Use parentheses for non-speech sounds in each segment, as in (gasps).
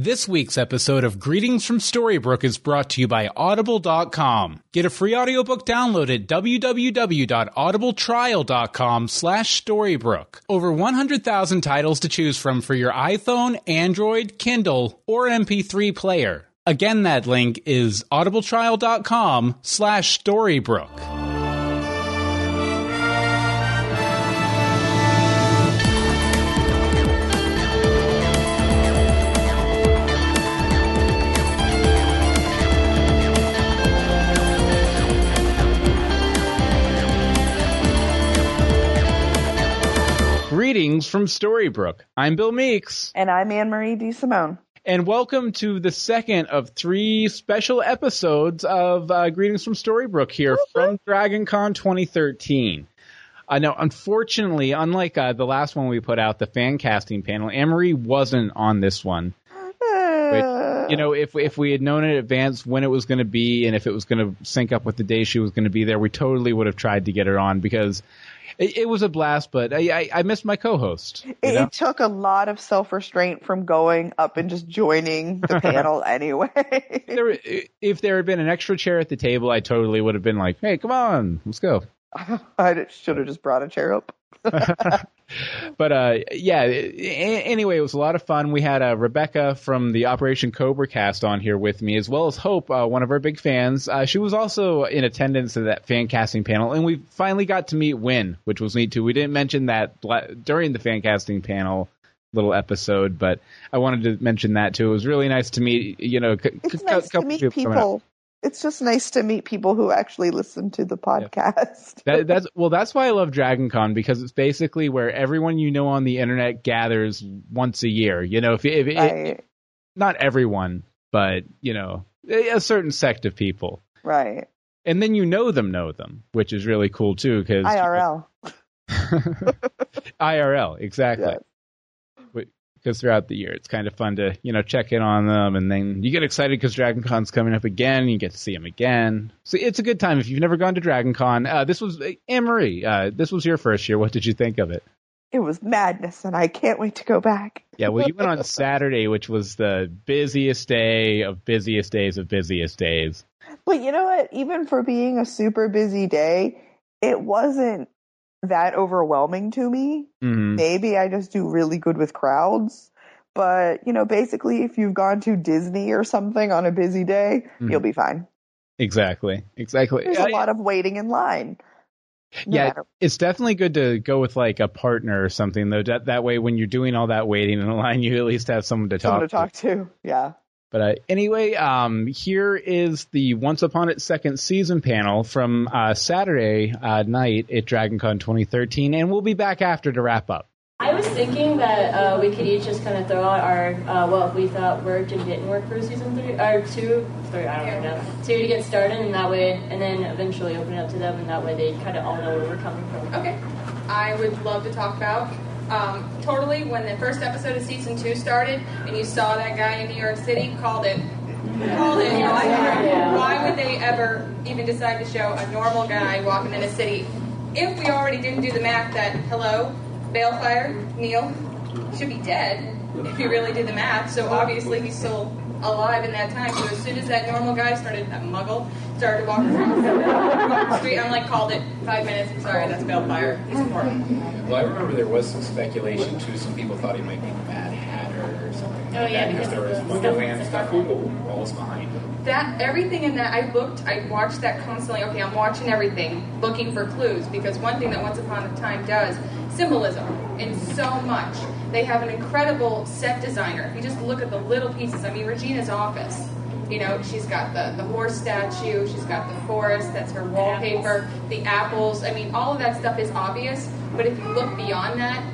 This week's episode of Greetings from Storybrooke is brought to you by Audible.com. Get a free audiobook download at www.audibletrial.com slash Storybrooke. Over 100,000 titles to choose from for your iPhone, Android, Kindle, or MP3 player. Again, that link is audibletrial.com slash Storybrooke. Greetings from Storybrooke. I'm Bill Meeks. And I'm Anne Marie D. Simone. And welcome to the second of three special episodes of uh, Greetings from Storybrooke here from DragonCon 2013. Uh, now, unfortunately, unlike uh, the last one we put out, the fan casting panel, Anne Marie wasn't on this one. Which, you know, if if we had known in advance when it was going to be and if it was going to sync up with the day she was going to be there, we totally would have tried to get her on because it, it was a blast. But I, I, I missed my co-host. It, it took a lot of self restraint from going up and just joining the (laughs) panel anyway. there, if there had been an extra chair at the table, I totally would have been like, "Hey, come on, let's go." (laughs) I should have just brought a chair up. (laughs) But uh, yeah. Anyway, it was a lot of fun. We had uh, Rebecca from the Operation Cobra cast on here with me, as well as Hope, uh, one of our big fans. Uh, she was also in attendance at that fan casting panel, and we finally got to meet Win, which was neat too. We didn't mention that during the fan casting panel little episode, but I wanted to mention that too. It was really nice to meet. You know, c- It's c- nice to meet up. people. It's just nice to meet people who actually listen to the podcast. That, that's well. That's why I love Dragon Con because it's basically where everyone you know on the internet gathers once a year. You know, if, if it, not everyone, but you know, a a certain sect of people, right. and then you know them, know them, which is really cool too. Because IRL. (laughs) IRL, exactly. Yes. Because throughout the year, it's kind of fun to you know check in on them, and then you get excited because Dragon Con's coming up again, and you get to see them again. So it's a good time if you've never gone to Dragon Con. Uh, this was Anne Marie. Uh, this was your first year. What did you think of it? It was madness, and I can't wait to go back. Yeah, well, you went on Saturday, which was the busiest day of busiest days of busiest days. But you know what? Even for being a super busy day, it wasn't that overwhelming to me. hmm Maybe I just do really good with crowds. But, you know, basically, if you've gone to Disney or something on a busy day, Mhm. you'll be fine. Exactly, exactly. There's a lot of waiting in line. No yeah, matter- it's definitely good to go with like a partner or something though. That, that way, when you're doing all that waiting in line, (laughs) you at least have someone to talk someone talk to talk to. Yeah. But uh, anyway, um, here is the Once Upon Its Second Season panel from uh, Saturday uh, night at DragonCon 2013, and we'll be back after to wrap up. I was thinking that uh, we could each just kind of throw out our uh, what we thought worked and didn't work for season three or two, three. I don't know, two to get started, and that way, and then eventually open it up to them, and that way they kind of all know where we're coming from. Okay. I would love to talk about um, totally when the first episode of season two started and you saw that guy in New York City, called it. Called it. You're like, why would they ever even decide to show a normal guy walking in a city if we already didn't do the math that, hello, Baelfire, Neil, should be dead if you really did the math. So obviously he's still alive in that time. So as soon as that normal guy started, that muggle, started walking through the street, I'm like, called it. Five minutes. I'm sorry, that's Baelfire. He's important. Well, I remember there was some speculation too. Some people thought he might be Mad. Oh, like yeah, that, because there was the Wonderland stuff stuff. with the rolls behind him? That everything in that I looked, I watched that constantly. Okay, I'm watching everything, looking for clues because one thing that Once Upon a Time does symbolism in so much. They have an incredible set designer. If you just look at the little pieces, I mean, Regina's office. You know, she's got the, the horse statue, she's got the forest, that's her wallpaper, the apples. I mean, all of that stuff is obvious, but if you look beyond that,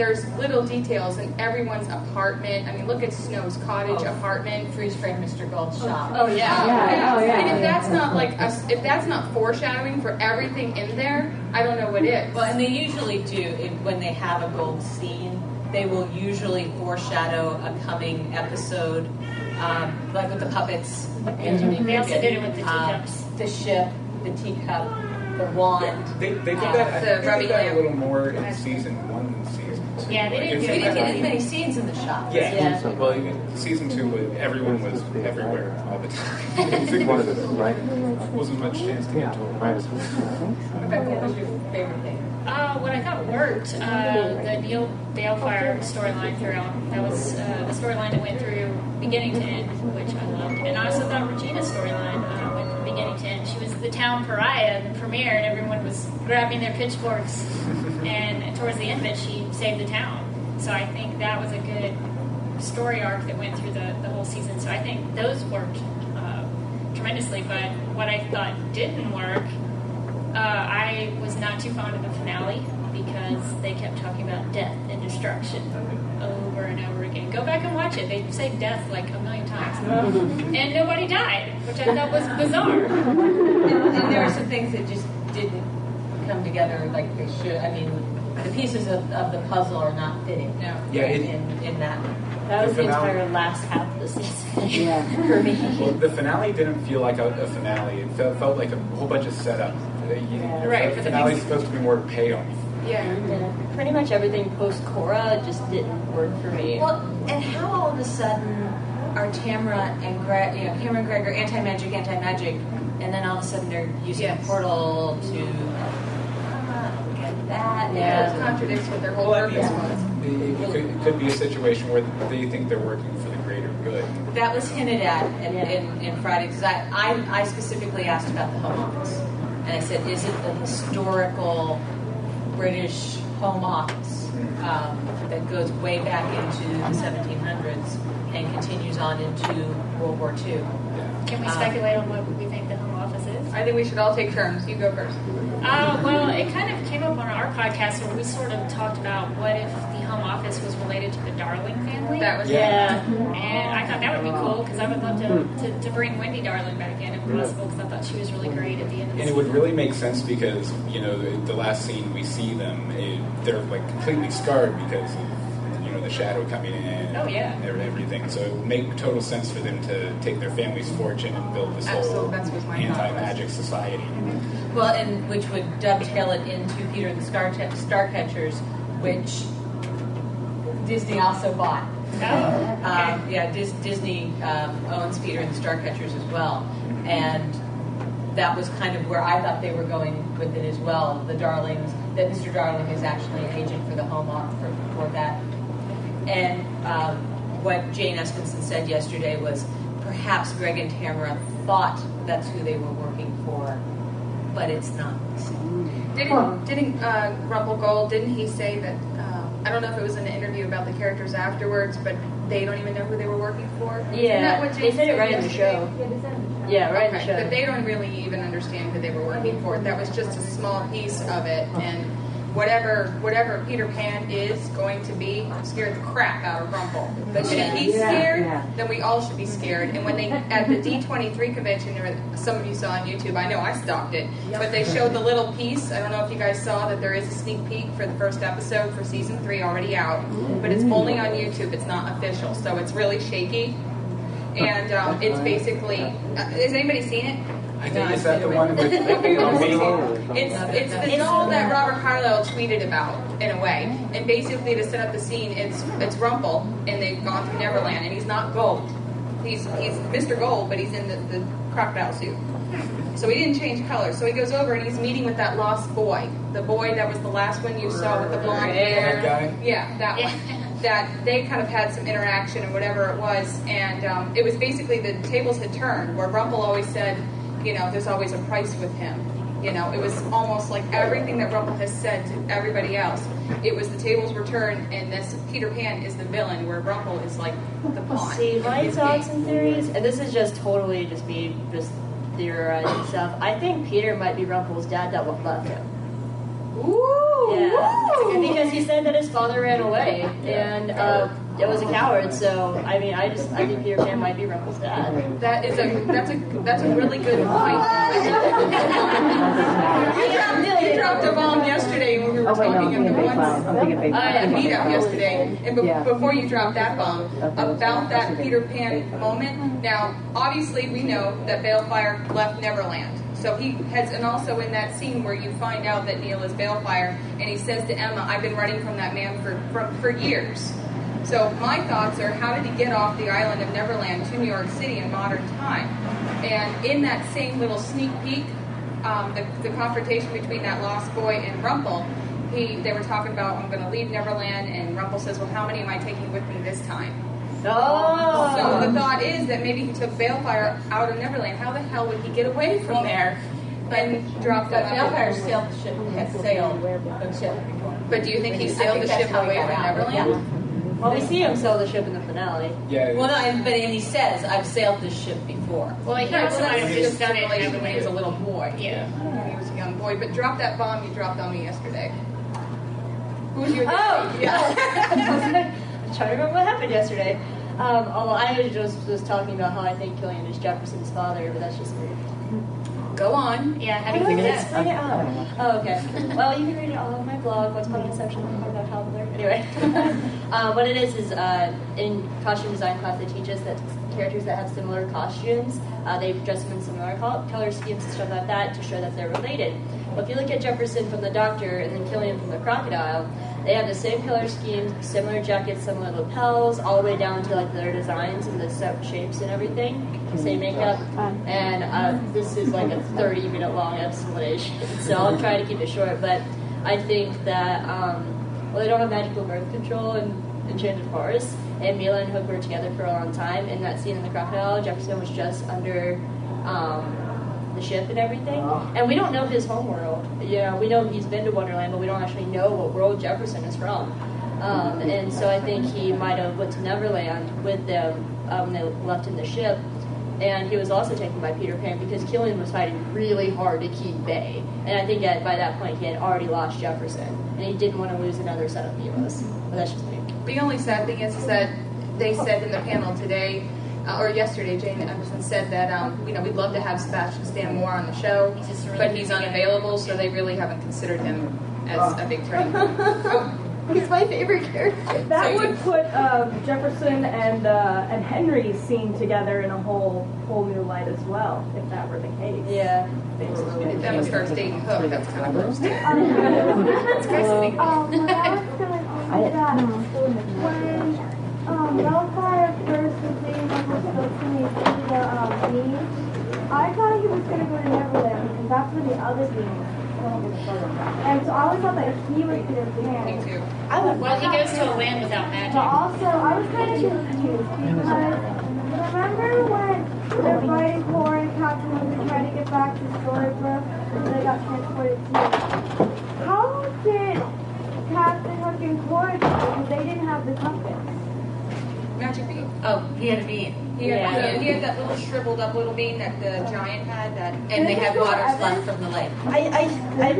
there's little details in everyone's apartment. I mean, look at Snow's cottage apartment. freeze frame Mr. Gold's shop. Oh yeah, Yeah, oh, yeah, And if that's not like a, if that's not foreshadowing for everything in there, I don't know what is. Well, and they usually do if, when they have a gold scene. They will usually foreshadow a coming episode, um, like with the puppets. And They also did it with the um, teacups. the ship, the teacup, the wand. They, they did Yeah, that. the I think they did that a little more in season one than Yeah, they didn't We didn't get as many scenes in the shop. Yeah. Yeah. Well, even season two, everyone was everywhere all the time. (laughs) One of the, right? wasn't much chance to get to them. Right. Rebecca, what was your favorite thing? Uh, what I thought worked, uh, the Neil Baelfire storyline throughout. That was uh, the storyline that went through beginning to end, which I loved. And I also thought Regina's storyline uh, went from beginning to end. She was the town pariah in the premiere, and everyone was grabbing their pitchforks. (laughs) and towards the end of it, she saved the town. So I think that was a good story arc that went through the, the whole season. So I think those worked uh, tremendously. But what I thought didn't work uh, I was not too fond of the finale because they kept talking about death and destruction over and over again. Go back and watch it. They say death like a million times. (laughs) and nobody died, which I thought was bizarre. And, and there were some things that just didn't come together like they should. I mean, the pieces of, of the puzzle are not fitting. No. Yeah, it- in, in that. That was The the finale- entire last half of the season (laughs) (laughs) for me. Well, the finale didn't feel like a, a finale. It felt, felt like a whole bunch of setup. You- you- Right, The for the finale's next- supposed to be more payoff. Yeah. Yeah, pretty much everything post Cora just didn't work for me. Well, and how all of a sudden are Tamara and Greg, you know, Tamara and Greg anti-magic, anti-magic, and then all of a sudden they're using Yes. a portal to uh, get that. Yeah. It contradicts what their whole Well, I mean, purpose was. It, it could, it could be a situation where they think they're working for the greater good. That was hinted at in, Yeah. in, in Friday because I, I, I specifically asked about the home office. And I said, is it the historical British home office um, that goes way back into the 1700s and continues on into World War II? Yeah. Can we speculate on what we think the home office is? I think we should all take turns. You go first. Uh, well, it kind of came up on our podcast where we sort of talked about what if the home office was related to the Darling family. That was yeah. And I thought that would be cool because I would love to, to, to bring Wendy Darling back in if possible because I thought she was really great at the end of the And it would really make sense because, you know, the, the last scene we see them, it, they're like completely scarred because of, you know, the shadow coming in Oh, yeah. and everything. So it would make total sense for them to take their family's fortune and build this Absolutely, whole that's what my thought anti-magic society. Well, and which would dovetail it into Peter and the Star Starcatchers, which Disney also bought. Oh, okay. Um, yeah, Dis- Disney um, owns Peter and the Starcatchers as well, and that was kind of where I thought they were going with it as well. The Darlings, that Mr. Darling is actually an agent for the home office for, for that. And um, what Jane Espenson said yesterday was perhaps Greg and Tamara thought that's who they were working for, but it's not. Didn't didn't uh, Rumple Gold? Didn't he say that? Uh, I don't know if it was in an interview about the characters afterwards, but they don't even know who they were working for. Isn't that Yeah, what they said it right in the show. Yeah, right in the show. but they don't really even understand who they were working for. That was just a small piece of it, and whatever whatever Peter Pan is going to be I'm scared the crap out of Rumple. But if he's scared, then we all should be scared. And when they at the D23 convention, or some of you saw on YouTube, I know I stopped it, but they showed the little piece. I don't know if you guys saw that there is a sneak peek for the first episode for season three already out, but it's only on YouTube. It's not official, so it's really shaky. And um, it's basically, uh, has anybody seen it? I think is that the one with (laughs) It's it's the doll that Robert Carlyle tweeted about in a way, and basically to set up the scene, it's it's Rumple, and they've gone through Neverland, and he's not Gold, he's he's Mr. Gold, but he's in the, the crocodile suit. So he didn't change colors. So he goes over and he's meeting with that lost boy, the boy that was the last one you saw with the blonde hair. That guy? Yeah, that Yeah. one. (laughs) That they kind of had some interaction or whatever it was, and um, it was basically the tables had turned where Rumple always said, you know, there's always a price with him. You know, it was almost like everything that Rumple has said to everybody else. It was the tables were turned, and this Peter Pan is the villain, where Rumple is like the pawn. See, my thoughts and theories, and this is just totally just me just theorizing stuff. I think Peter might be Rumple's dad that left him. Ooh, Yeah, woo! because he said that his father ran away, and uh, it was a coward. So I mean, I just I think Peter Pan might be Rumple's dad. That is a that's a that's a really good point. (laughs) you, dropped, you dropped a bomb yesterday when we were Oh, wait, no, I'm talking in the thinking big ones. I'm thinking big at cloud. meetup yesterday, and be- Yeah. before you dropped that bomb about that Peter Pan moment. Now, obviously, we know that Baelfire left Neverland, So he has, and also in that scene where you find out that Neil is Baelfire, and he says to Emma, "I've been running from that man for for, years." So my thoughts are, how did he get off the island of Neverland to New York City in modern time? And in that same little sneak peek, um, the, the confrontation between that lost boy and Rumple, he they were talking about, "I'm going to leave Neverland," and Rumple says, "Well, how many am I taking with me this time?" Oh. So the thought is that maybe he took Baelfire out of Neverland. How the hell would he get away from there and drop But them? Baelfire sailed the ship, has sailed the ship. But do you think he sailed think the ship away from out. Neverland? Well, we see him sail the ship in the finale. Yeah. Well, no, but and he says, "I've sailed this ship before." Well, he Right, also well, might have just just done it when he was a little boy. Yeah. When he was a young boy. But drop that bomb you dropped on me yesterday. Who's your Oh, (laughs) yeah. I'm trying to remember what happened yesterday. Um, although I just was talking about how I think Killian is Jefferson's father, but that's just me. Go on. Yeah, how How do do you I think explain it out? Oh, okay. Well, you can read it all on my blog, what's called Inception, about how to learn. Anyway, (laughs) uh, what it is is uh, in costume design class, they teach us that characters that have similar costumes, uh, they dress them in similar color schemes and stuff like that to show that they're related. Well, if you look at Jefferson from the Doctor and then Killian from the Crocodile, they have the same color schemes, similar jackets, similar lapels, all the way down to like their designs and the shapes and everything. Same makeup, and uh, this is like a 30 minute long explanation, (laughs) so I'll try to keep it short. But I think that um, well, they don't have magical birth control in Enchanted Forest, and Milah and Hook were together for a long time. In that scene in the crocodile, Jefferson was just under um, the ship and everything, and we don't know his homeworld. You know, we know he's been to Wonderland, but we don't actually know what world Jefferson is from. Um, and so I think he might have went to Neverland with them um, when they left in the ship. And he was also taken by Peter Pan because Killian was fighting really hard to keep Bae. And I think at, by that point he had already lost Jefferson. And he didn't want to lose another set of Milos. But that's just me. The only sad thing is, is that they said in the panel today, uh, or yesterday, Jane Anderson said that um, you know we'd love to have Sebastian Stan more on the show, He's really but he's unavailable, so they really haven't considered him as a big turning point. Oh, He's my favorite character. That So would put um, Jefferson and uh, and Henry's scene together in a whole whole new light as well, if that were the case. Yeah. if Emma starts dating Hook, that's kind of gross. too. It's crazy. Um, what (laughs) I that, when um, first was being able to to the um, beach, I thought he was going to go to Neverland because that's where the other beings And so I always thought that he was Peter Me Pan. too. Well, he goes to a land without magic. But also, I was kind of confused because remember when they're fighting Cora and Captain was trying to get back to Storybrooke and they got transported to How did Captain Hook and Cora do it? Because they didn't have the compass. Magic bean. Oh, he had a bean, He had, Yeah. he had that little shriveled up little bean that the giant had. That and they had Is it left from the lake. I, I, Is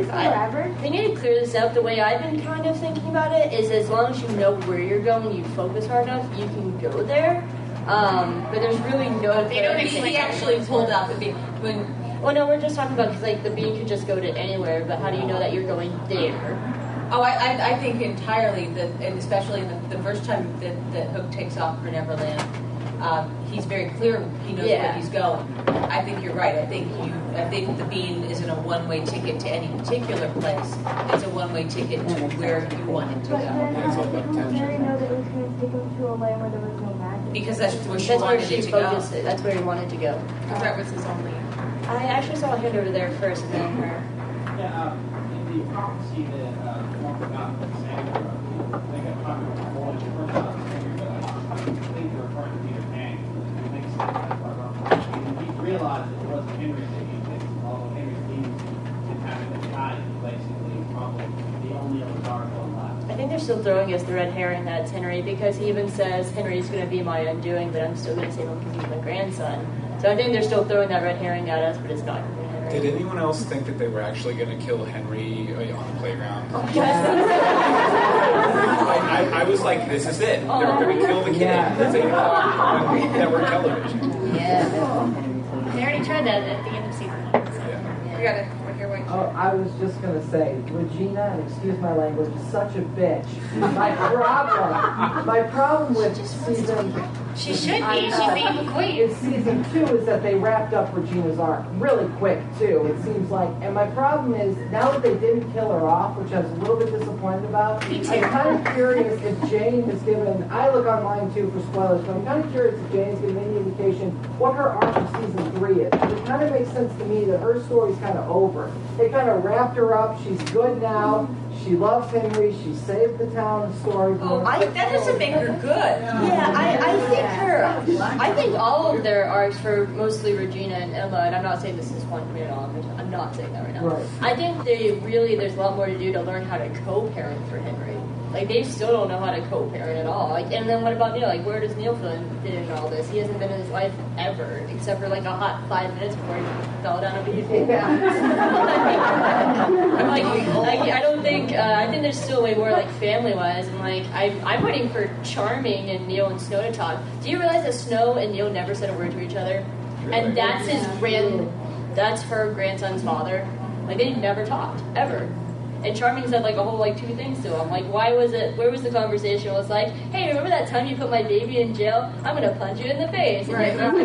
this I, I, forever? They need to clear this up. The way I've been kind of thinking about it is as long as you know where you're going, you focus hard enough, you can go there. Um, but there's really no. They don't He, explain he actually pulled out the bean when Well, no, we're just talking about because like the bean could just go to anywhere, but how do you know that you're going there? Oh, I, I, I think entirely that, and especially the, the first time that, that Hook takes off for Neverland, um, he's very clear. He knows Yeah. where he's going. I think you're right. I think you. I think the bean isn't a one-way ticket to any particular place. It's a one-way ticket to where you want it to But go. then Yeah, it's how did about the attention. Mary know that it was going to take him to a land where there was no magic? Because that's where she That's where wanted she it to go. it. That's where he wanted to go. because that was his only. I actually saw a hand over there first, and then her. Yeah, uh, in the prophecy that uh, still throwing us the red herring that it's Henry because he even says Henry's going to be my undoing, but I'm still going to save him because he's my grandson. So I think they're still throwing that red herring at us, but it's not going to be Henry. Did anyone else think that they were actually going to kill Henry uh, on the playground? Yes. I, I, I was like, this is it. They're going to kill the kid. That's eight o'clock on network television. Yeah. They already tried that at the end of season one. So. Yeah. You gotta we're here. Oh, I was just gonna say, Regina, and excuse my language, is such a bitch. My problem, my problem with season She should be. She'd uh, be the queen. in season two is that they wrapped up Regina's arc really quick too. It seems like, and my problem is now that they didn't kill her off, which I was a little bit disappointed about. Me too. I'm kind of curious if Jane has given. I look online too for spoilers, but I'm kind of curious if Jane's given any indication what her arc of season three is. It kind of makes sense to me that her story's kind of over. They kind of wrapped her up. She's good now. She loves Henry. She saved the town of Storybrooke. Oh, I, that doesn't make her good. Yeah, I, I think her. I think all of their arcs for mostly Regina and Emma, and I'm not saying this is one for all. I'm not saying that right now. Right. I think they really there's a lot more to do to learn how to co-parent for Henry. Like they still don't know how to co-parent at all. Like, and then what about Neil? Like, where does Neil fit in, fit in all this? He hasn't been in his life ever, except for like a hot five minutes before he fell down a beautiful. (laughs) like, like, I don't think. Uh, I think there's still way more like family wise, and like I, I'm waiting for Charming and Neil and Snow to talk. Do you realize that Snow and Neil never said a word to each other, and that's his grand, that's her grandson's father. Like they never talked ever. And Charming said like a whole like two things to him. Like why was it? Where was the conversation? It was like, hey, remember that time you put my baby in jail? I'm gonna punch you in the face. And Right. like, (laughs)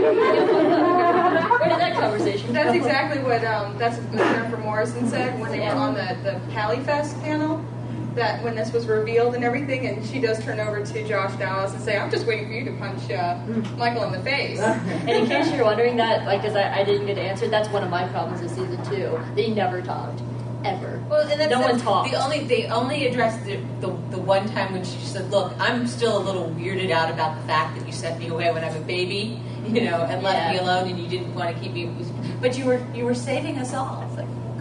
where did that conversation? That's come? exactly what um, that's what Jennifer Morrison said when they were on the the Califest panel. That when this was revealed and everything, and she does turn over to Josh Dallas and say, "I'm just waiting for you to punch uh, Michael in the face." And in case you're wondering that, like, because I, I didn't get answered, that's one of my problems with season two. They never talked, ever. Well, and that's, no one talked. The only they only addressed the, the the one time when she said, "Look, I'm still a little weirded out about the fact that you sent me away when I'm a baby, you know, and left me alone, and you didn't want to keep me, but you were you were saving us all."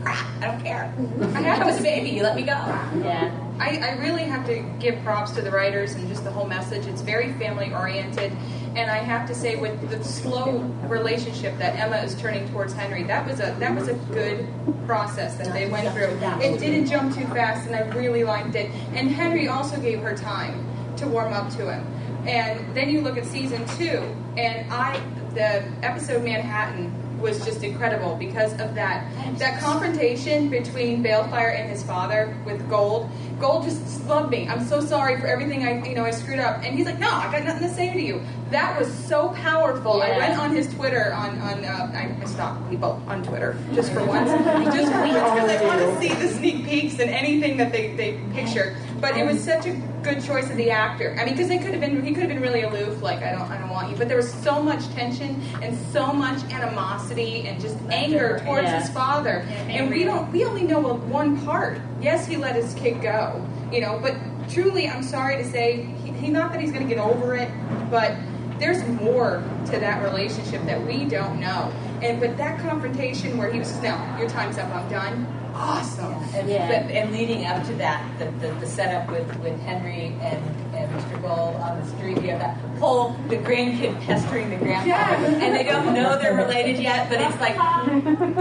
I don't care. I was a baby. You let me go. Yeah. I, I really have to give props to the writers and just the whole message. It's very family oriented. And I have to say, with the slow relationship that Emma is turning towards Henry, that was a that was a good process that they went through. It didn't jump too fast, and I really liked it. And Henry also gave her time to warm up to him. And then you look at season two, and I the episode Manhattan was just incredible because of that that confrontation between Baelfire and his father with Gold. Gold just loved me. I'm so sorry for everything I you know I screwed up. And he's like, No, I got nothing to say to you. That was so powerful. I went on his Twitter on on uh, I, I stalk people on Twitter just for (laughs) once, just for once because I want to see the sneak peeks and anything that they they picture. But it was such a good choice of the actor. I mean, because they could have been he could have been really aloof, like I don't I don't want you. But there was so much tension and so much animosity and just anger towards Yeah. his father. And we don't we only know one part. Yes, he let his kid go, you know. But truly, I'm sorry to say, he, he not that he's going to get over it, but there's more to that relationship that we don't know. And with that confrontation where he was, no, your time's up, I'm done. Awesome. And, Yeah. but, and leading up to that, the, the, the setup with, with Henry and, and Mr. Gold on the street, you have that whole the grandkid pestering the grandfather, and they don't know they're related yet, but it's like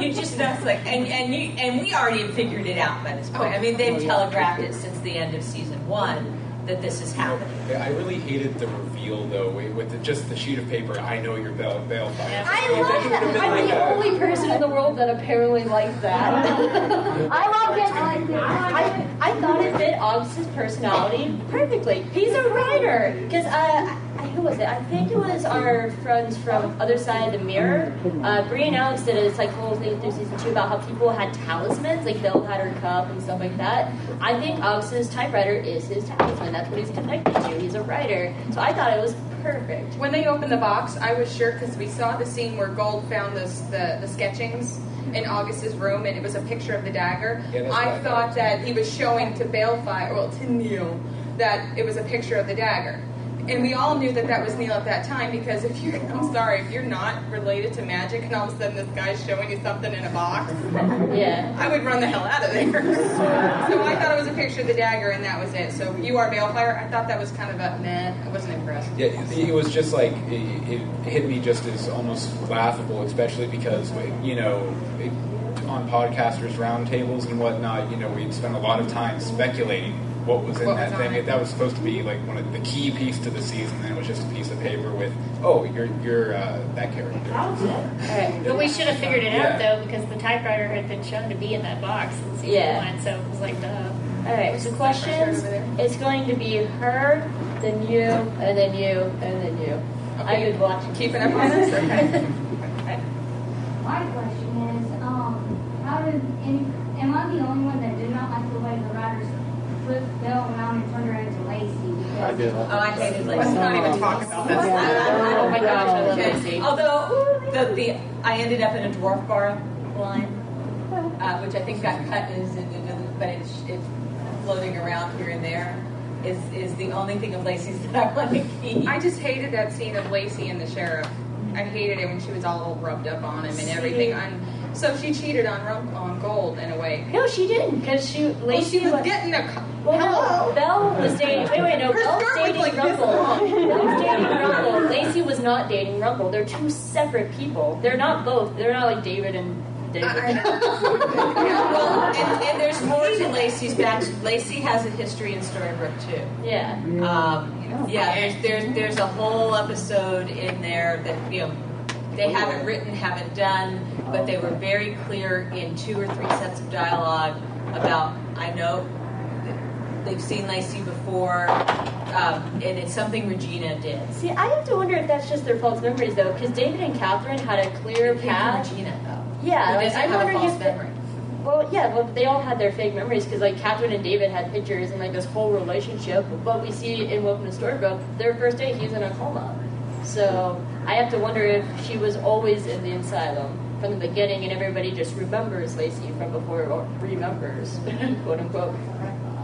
you just know it's like, and and you and we already have figured it out by this point. Oh. I mean, they've oh, telegraphed it since the end of season one that this is happening. Yeah, I really hated the reveal though with with the, just the sheet of paper. I know you're Bale Baelfire. I love that. I'm the only person in the world that apparently likes that. (laughs) I loved it. I liked it. I, I thought it fit August's personality perfectly. He's a writer. Because, uh, I- who was it? I think it was our friends from Other Side of the Mirror. Uh, Brie and Alex did a it's like whole thing through season two about how people had talismans, like Belle had her cup and stuff like that. I think August's typewriter is his talisman. That's what he's connected to. He's a writer. So I thought it was perfect. When they opened the box, I was sure because we saw the scene where Gold found this, the the sketchings in August's room, and it was a picture of the dagger. Yeah, that's what I I thought that he was showing to Baelfire, well, to Neil, that it was a picture of the dagger. And we all knew that that was Neil at that time because if you're, I'm sorry, if you're not related to magic and all of a sudden this guy's showing you something in a box, Yeah. I would run the hell out of there. (laughs) so I thought it was a picture of the dagger and that was it. So you are Baelfire. I thought that was kind of a meh. I wasn't impressed. Yeah, it, it was just like it, it hit me just as almost laughable, especially because you know it, on podcasters roundtables and whatnot, you know, we'd spent a lot of time speculating what was in What that was thing. it. That was supposed to be like one of the key piece to the season, and it was just a piece of paper with, oh, you're you're uh, that character. Alright. But we should have figured it Yeah. out though, because the typewriter had been shown to be in that box in season Yeah. one, so it was like the. Alright, so questions. It's going to be her, then you, and then you, and then you. I would watch. Keeping up on this? (laughs) Okay. My question is, um, how did, any, am I the only one that did not like the way the writers flipped Belle around and turned her into Lacey? Because Oh, I hated Lacey. Let's not even talk about (laughs) this. Oh my gosh, I love Okay. Lacey. Although the, the I ended up in a dwarf bar line, uh, which I think got cut, is but it's it's floating around here and there. Is is the only thing of Lacey's (laughs) that I want to keep. I just hated that scene of Lacey and the sheriff. I hated it when she was all rubbed up on him and everything. And so she cheated on Rum- on Gold in a way. No, she didn't, because she Well, she was was. getting a. co- Well, Hello. no, Belle was dating. Wait, wait, no, Her Belle was dating like this Rumple. long. Belle was dating Rumple. Lacey was not dating Rumple. They're two separate people. They're not both. They're not like David and David. I- (laughs) well, and, and there's more to Lacey's back. Lacey has a history in Storybrooke too. yeah. Um, yeah, there's, there's there's a whole episode in there that you know they haven't written, haven't done, but they were very clear in two or three sets of dialogue about. I know they've seen Lacey before, um, and it's something Regina did. See, I have to wonder if that's just their false memories, though, because David and Catherine had a clear path. Regina though. Yeah, like, I'm wondering false if. memory. Well, yeah, well, they all had their fake memories because, like, Catherine and David had pictures and, like, this whole relationship. But we see in Welcome to Storybrooke, their first date, he's in a coma. So I have to wonder if she was always in the asylum from the beginning and everybody just remembers Lacey from before or remembers, (laughs) quote unquote.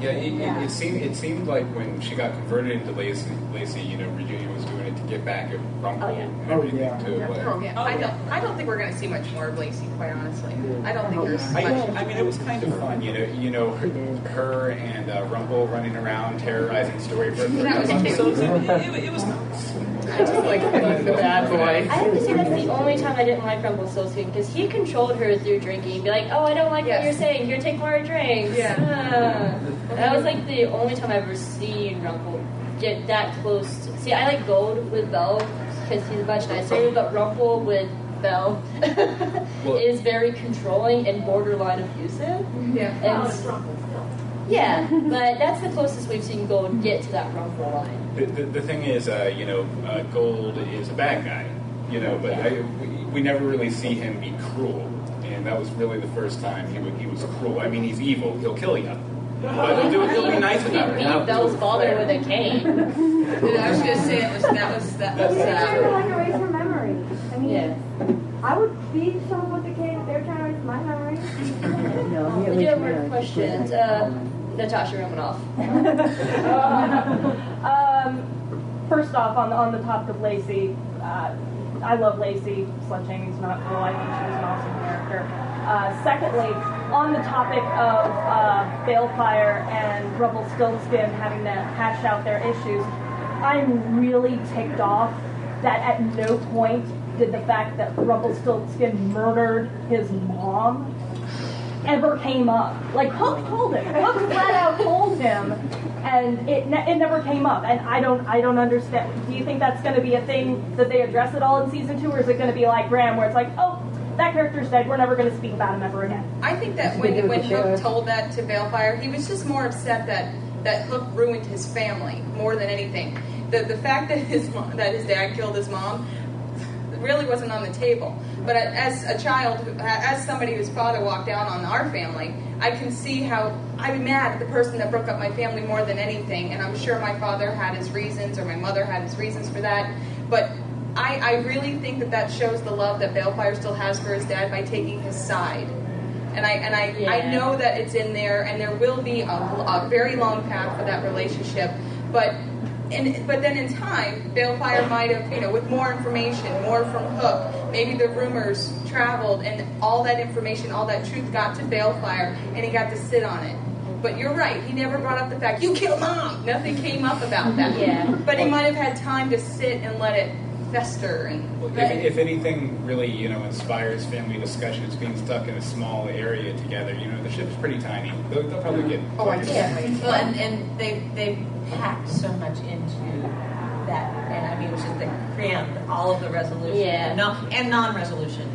Yeah, it, it, it seemed it seemed like when she got converted into Lacey, Lacey, you know, Regina was doing get back at Rumple Oh, yeah. and everything yeah. too. But Yeah, I don't. I don't think we're going to see much more of Lacey. Quite honestly, I don't think there's I, much. I mean, it was kind of fun, you know. You know, her, her and uh, Rumple running around terrorizing Storybrooke for a That was couple cute. episodes. (laughs) It, it, it was nice. I just like the bad boy. I have to say that's the (laughs) only time I didn't like Rumple Rumpelstiltskin because he controlled her through drinking. Be like, oh, I don't like Yes. what you're saying. Here, take more drinks. Yeah. Ah. that was like the only time I've ever seen Rumple get that close. To, see, I like Gold with Belle because he's much nicer, but Rumple with Belle (laughs) Well- is very controlling and borderline abusive. Yeah. And yeah, (laughs) but that's the closest we've seen Gold get to that Rumple line. The, the, the thing is, uh, you know, uh, Gold is a bad guy, you know, but I, we, we never really see him be cruel, and that was really the first time he, wa- he was cruel. I mean, he's evil; he'll kill you, but he'll, do, he'll be nice about it. Beat Now, Belle's father with a cane. And I was just saying it was, that was that was. They're trying to Uh, like erase her memory. I mean, Yeah. I would beat someone with a cane if they're trying to erase my memory. (laughs) No, he We do have more questions. Uh, Natasha Romanoff. (laughs) um, first off, on the, on the topic of Lacey, uh, I love Lacey. Slut shaming's not cool. I think she was an awesome character. Uh, secondly, on the topic of uh, Baelfire and Rumpelstiltskin having to hash out their issues, I'm really ticked off that at no point did the fact that Rumpelstiltskin murdered his mom ever came up. Like Hook told him. Hook flat out told him, and it ne- it never came up. And I don't I don't understand. Do you think that's going to be a thing that they address at all in season two, or is it going to be like Graham, where it's like, oh, that character's dead. We're never going to speak about him ever again. I think that when, when Hook sheriff. told that to Baelfire, he was just more upset that, that Hook ruined his family more than anything. The the fact that his mom, that his dad killed his mom really wasn't on the table. But as a child, as somebody whose father walked out on our family, I can see how I'm mad at the person that broke up my family more than anything. And I'm sure my father had his reasons, or my mother had his reasons for that. But I, I really think that that shows the love that Baelfire still has for his dad by taking his side. And I and I, I know that it's in there, and there will be a, a very long path for that relationship. But and but then in time, Baelfire might have you know with more information, more from Hook, maybe the rumors traveled, and all that information, all that truth got to Baelfire, and he got to sit on it. But you're right, he never brought up the fact you killed mom. Nothing came up about that. Yeah. But he might have had time to sit and let it fester and. Well, if, if anything really, you know, inspires family discussion, it's being stuck in a small area together. You know, the ship's pretty tiny. They'll, they'll probably get. Oh, I focused. can't wait. well, and, and they they packed so much into that, and I mean it was just they crammed all of the resolution Yeah. and, non, and non-resolution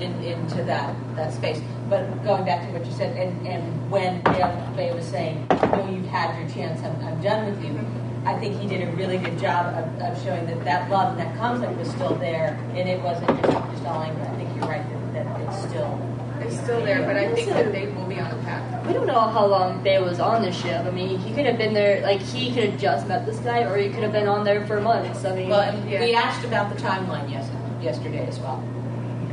in, into that that space. But going back to what you said, and, and when Bae, Bae was saying, "No, you've had your chance. I'm, I'm done with you." I think he did a really good job of, of showing that that love and that conflict was still there, and it wasn't just, just all anger. I think you're right that, that it's still. It's still there, but I think that they will be on a path. We don't know how long Bae was on the ship. I mean, he could have been there, like, he could have just met this guy, or he could have been on there for months. I mean, Well, and we asked about the timeline yes, yesterday as well,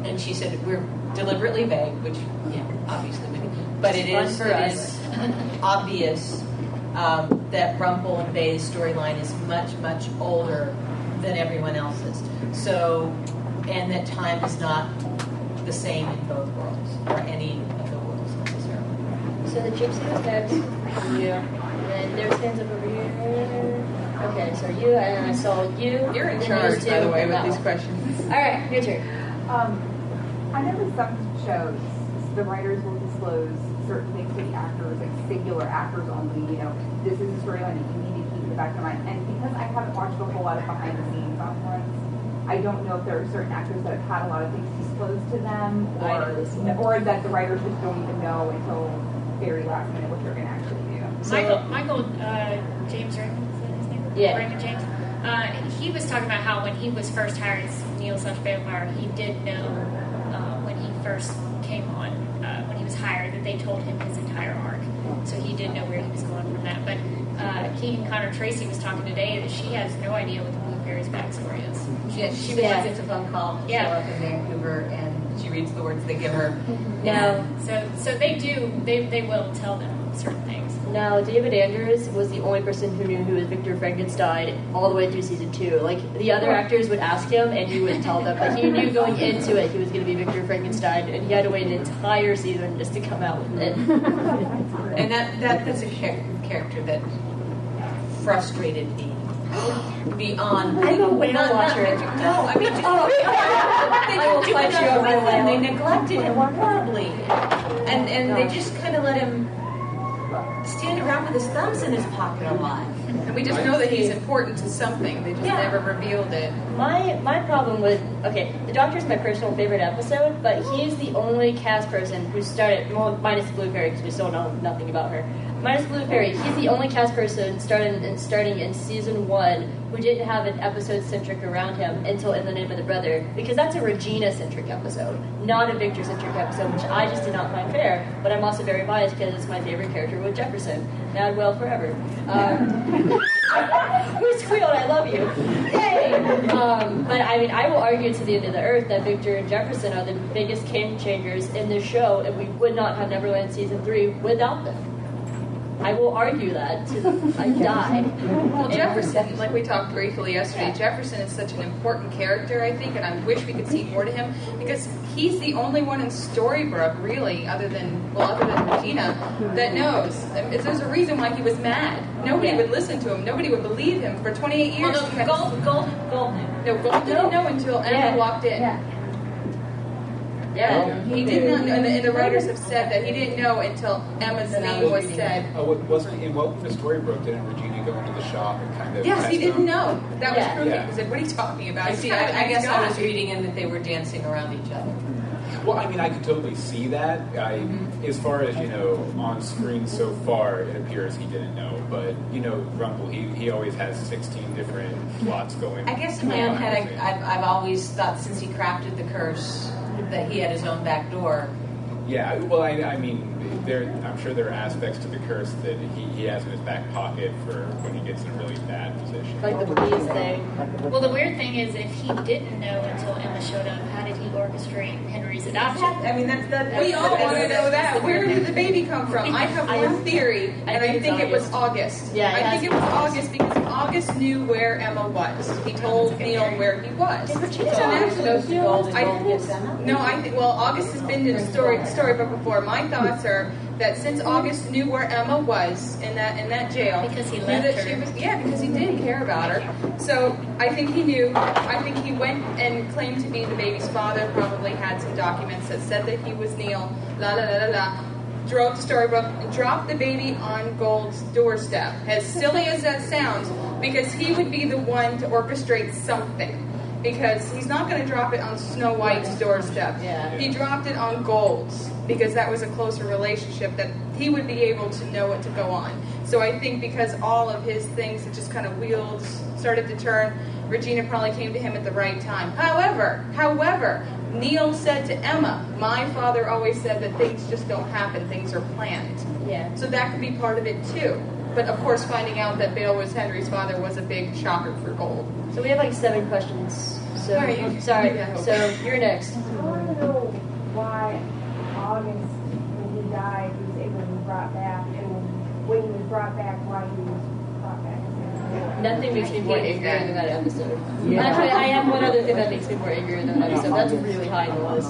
and she said we're deliberately vague, which yeah, obviously, we but it Fun is for it us. is (laughs) obvious um, that Rumpel and Bae's storyline is much much older than everyone else's. So, and that time is not the same in both worlds or any of the worlds necessarily. So the gypsy was next. You. And then there's hands up over here. Okay, so you, and I saw you. You're in charge, these two, by the way, and with these one. questions. All right, your turn. Um, I know that some shows, the writers will disclose certain things to the actors, like singular actors only, you know, this is a storyline that you need to keep in the back of your mind. And because I haven't watched a whole lot of behind the scenes on ones, I don't know if there are certain actors that have had a lot of things disclosed to them, or, or that the writers just don't even know until very last minute what they're going to actually do. Michael, Michael uh, James Raymond, is his name? Yeah. Raymond James. Uh, he was talking about how when he was first hired as Neil slash Vampire, he did know uh, when he first came on, when he was hired, that they told him his entire arc. So he did know where he was going from that. But uh, Keegan Connor Tracy was talking today that she has no idea what the Blue Fairy's backstory is. She, she Yeah. was gets a phone call Yeah. show up in Vancouver, and she reads the words they give her. Now, So, so they do, they, they will tell them certain things. Now David Andrews was the only person who knew who was Victor Frankenstein all the way through season two. Like the other actors would ask him, and he would tell them, but he knew going into it he was going to be Victor Frankenstein, and he had to wait an entire season just to come out with it. (laughs) And that, that that's a char- character that frustrated me beyond. I'm a whale not, watcher. Not, no, I mean, (laughs) oh, they I will didn't do fight you over with the him. They neglected him horribly, and and they just kind of let him stand around with his thumbs in his pocket a lot. And we just know that he's important to something. They just Yeah. never revealed it. My my problem with okay, the Doctor's my personal favorite episode, but he's the only cast person who started well, minus Blue Fairy because we still know nothing about her. Minus Blue Fairy, he's the only cast person starting in starting in season one who didn't have an episode centric around him until In the Name of the Brother, because that's a Regina centric episode, not a Victor centric episode, which I just did not find fair. But I'm also very biased because it's my favorite character with Jefferson. Now well forever. (laughs) Um, who squealed? I love you. Um, but I mean, I will argue to the end of the earth that Victor and Jefferson are the biggest game changers in this show, and we would not have Neverland season three without them. I will argue that till I die. Well, Jefferson, like we talked briefly yesterday, Jefferson is such an important character, I think, and I wish we could see more to him because he's the only one in Storybrooke, really, other than well, other than Regina, that knows. I There's a reason why he was mad. Nobody would listen to him. Nobody would believe him for 28 years. Well, no, Gold, Gold, Gold knew. no, Gold didn't know until Emma Yeah. walked in. Yeah. He did not and the, and the writers have said that he didn't know until Emma's name was was said. Oh, wa- wasn't in Welcome to Storybrooke? Didn't Regina go into the shop and kind of? Yes, he didn't them? know. That was Yeah. proof. Yeah. He said, "What are you talking about?" I see. I, I guess I was reading in that they were dancing around each other. Well, I mean, I could totally see that. I, Mm-hmm. as far as you know, on screen so far, it appears he didn't know. But you know, Rumple, he, he always has sixteen different plots going. I guess in my own head, I. I've, I've always thought since he crafted the curse that he had his own back door. Yeah, well, I, I mean, there. I'm sure there are aspects to the curse that he, he has in his back pocket for when he gets in a really bad position. Like the police thing. Well, the weird thing is, if he didn't know until Emma showed up, how did he orchestrate Henry's adoption? I mean, that's that. We all want to know that. Where did the baby come from? I have one theory, I and think I think it was August. August. Yeah, I think it was August because August knew where Emma was. He told Neil where he was. Did Regina So August naturally- goes to I- Gold Emma? No, I think. Well, August has been to the story Storybrooke before. My thoughts are that since August knew where Emma was in that in that jail, Because he knew left that her. She was, yeah, because he didn't care about her. So I think he knew. I think he went and claimed to be the baby's father. Probably had some documents that said that he was Neil. La la la la la. Drove to Storybrooke and dropped the baby on Gold's doorstep. As silly as that sounds, because he would be the one to orchestrate something. because he's not going to drop it on Snow White's doorstep. Yeah. He dropped it on Gold's because that was a closer relationship that he would be able to know what to go on. So I think because all of his things had just kind of wheels started to turn, Regina probably came to him at the right time. However, however, Neil said to Emma, "My father always said that things just don't happen; things are planned." Yeah. So that could be part of it too. But of course, finding out that Bale was Henry's father was a big shocker for Gold. So we have like seven questions. So All right, you- sorry. you go. So you're next. I want to know why August, when he died, he was able to be brought back, and when he was brought back, why he was brought back. Nothing makes me more angry than that episode. Yeah. Actually, (laughs) I have one other thing that makes me more angry than that episode. That's really high on the list.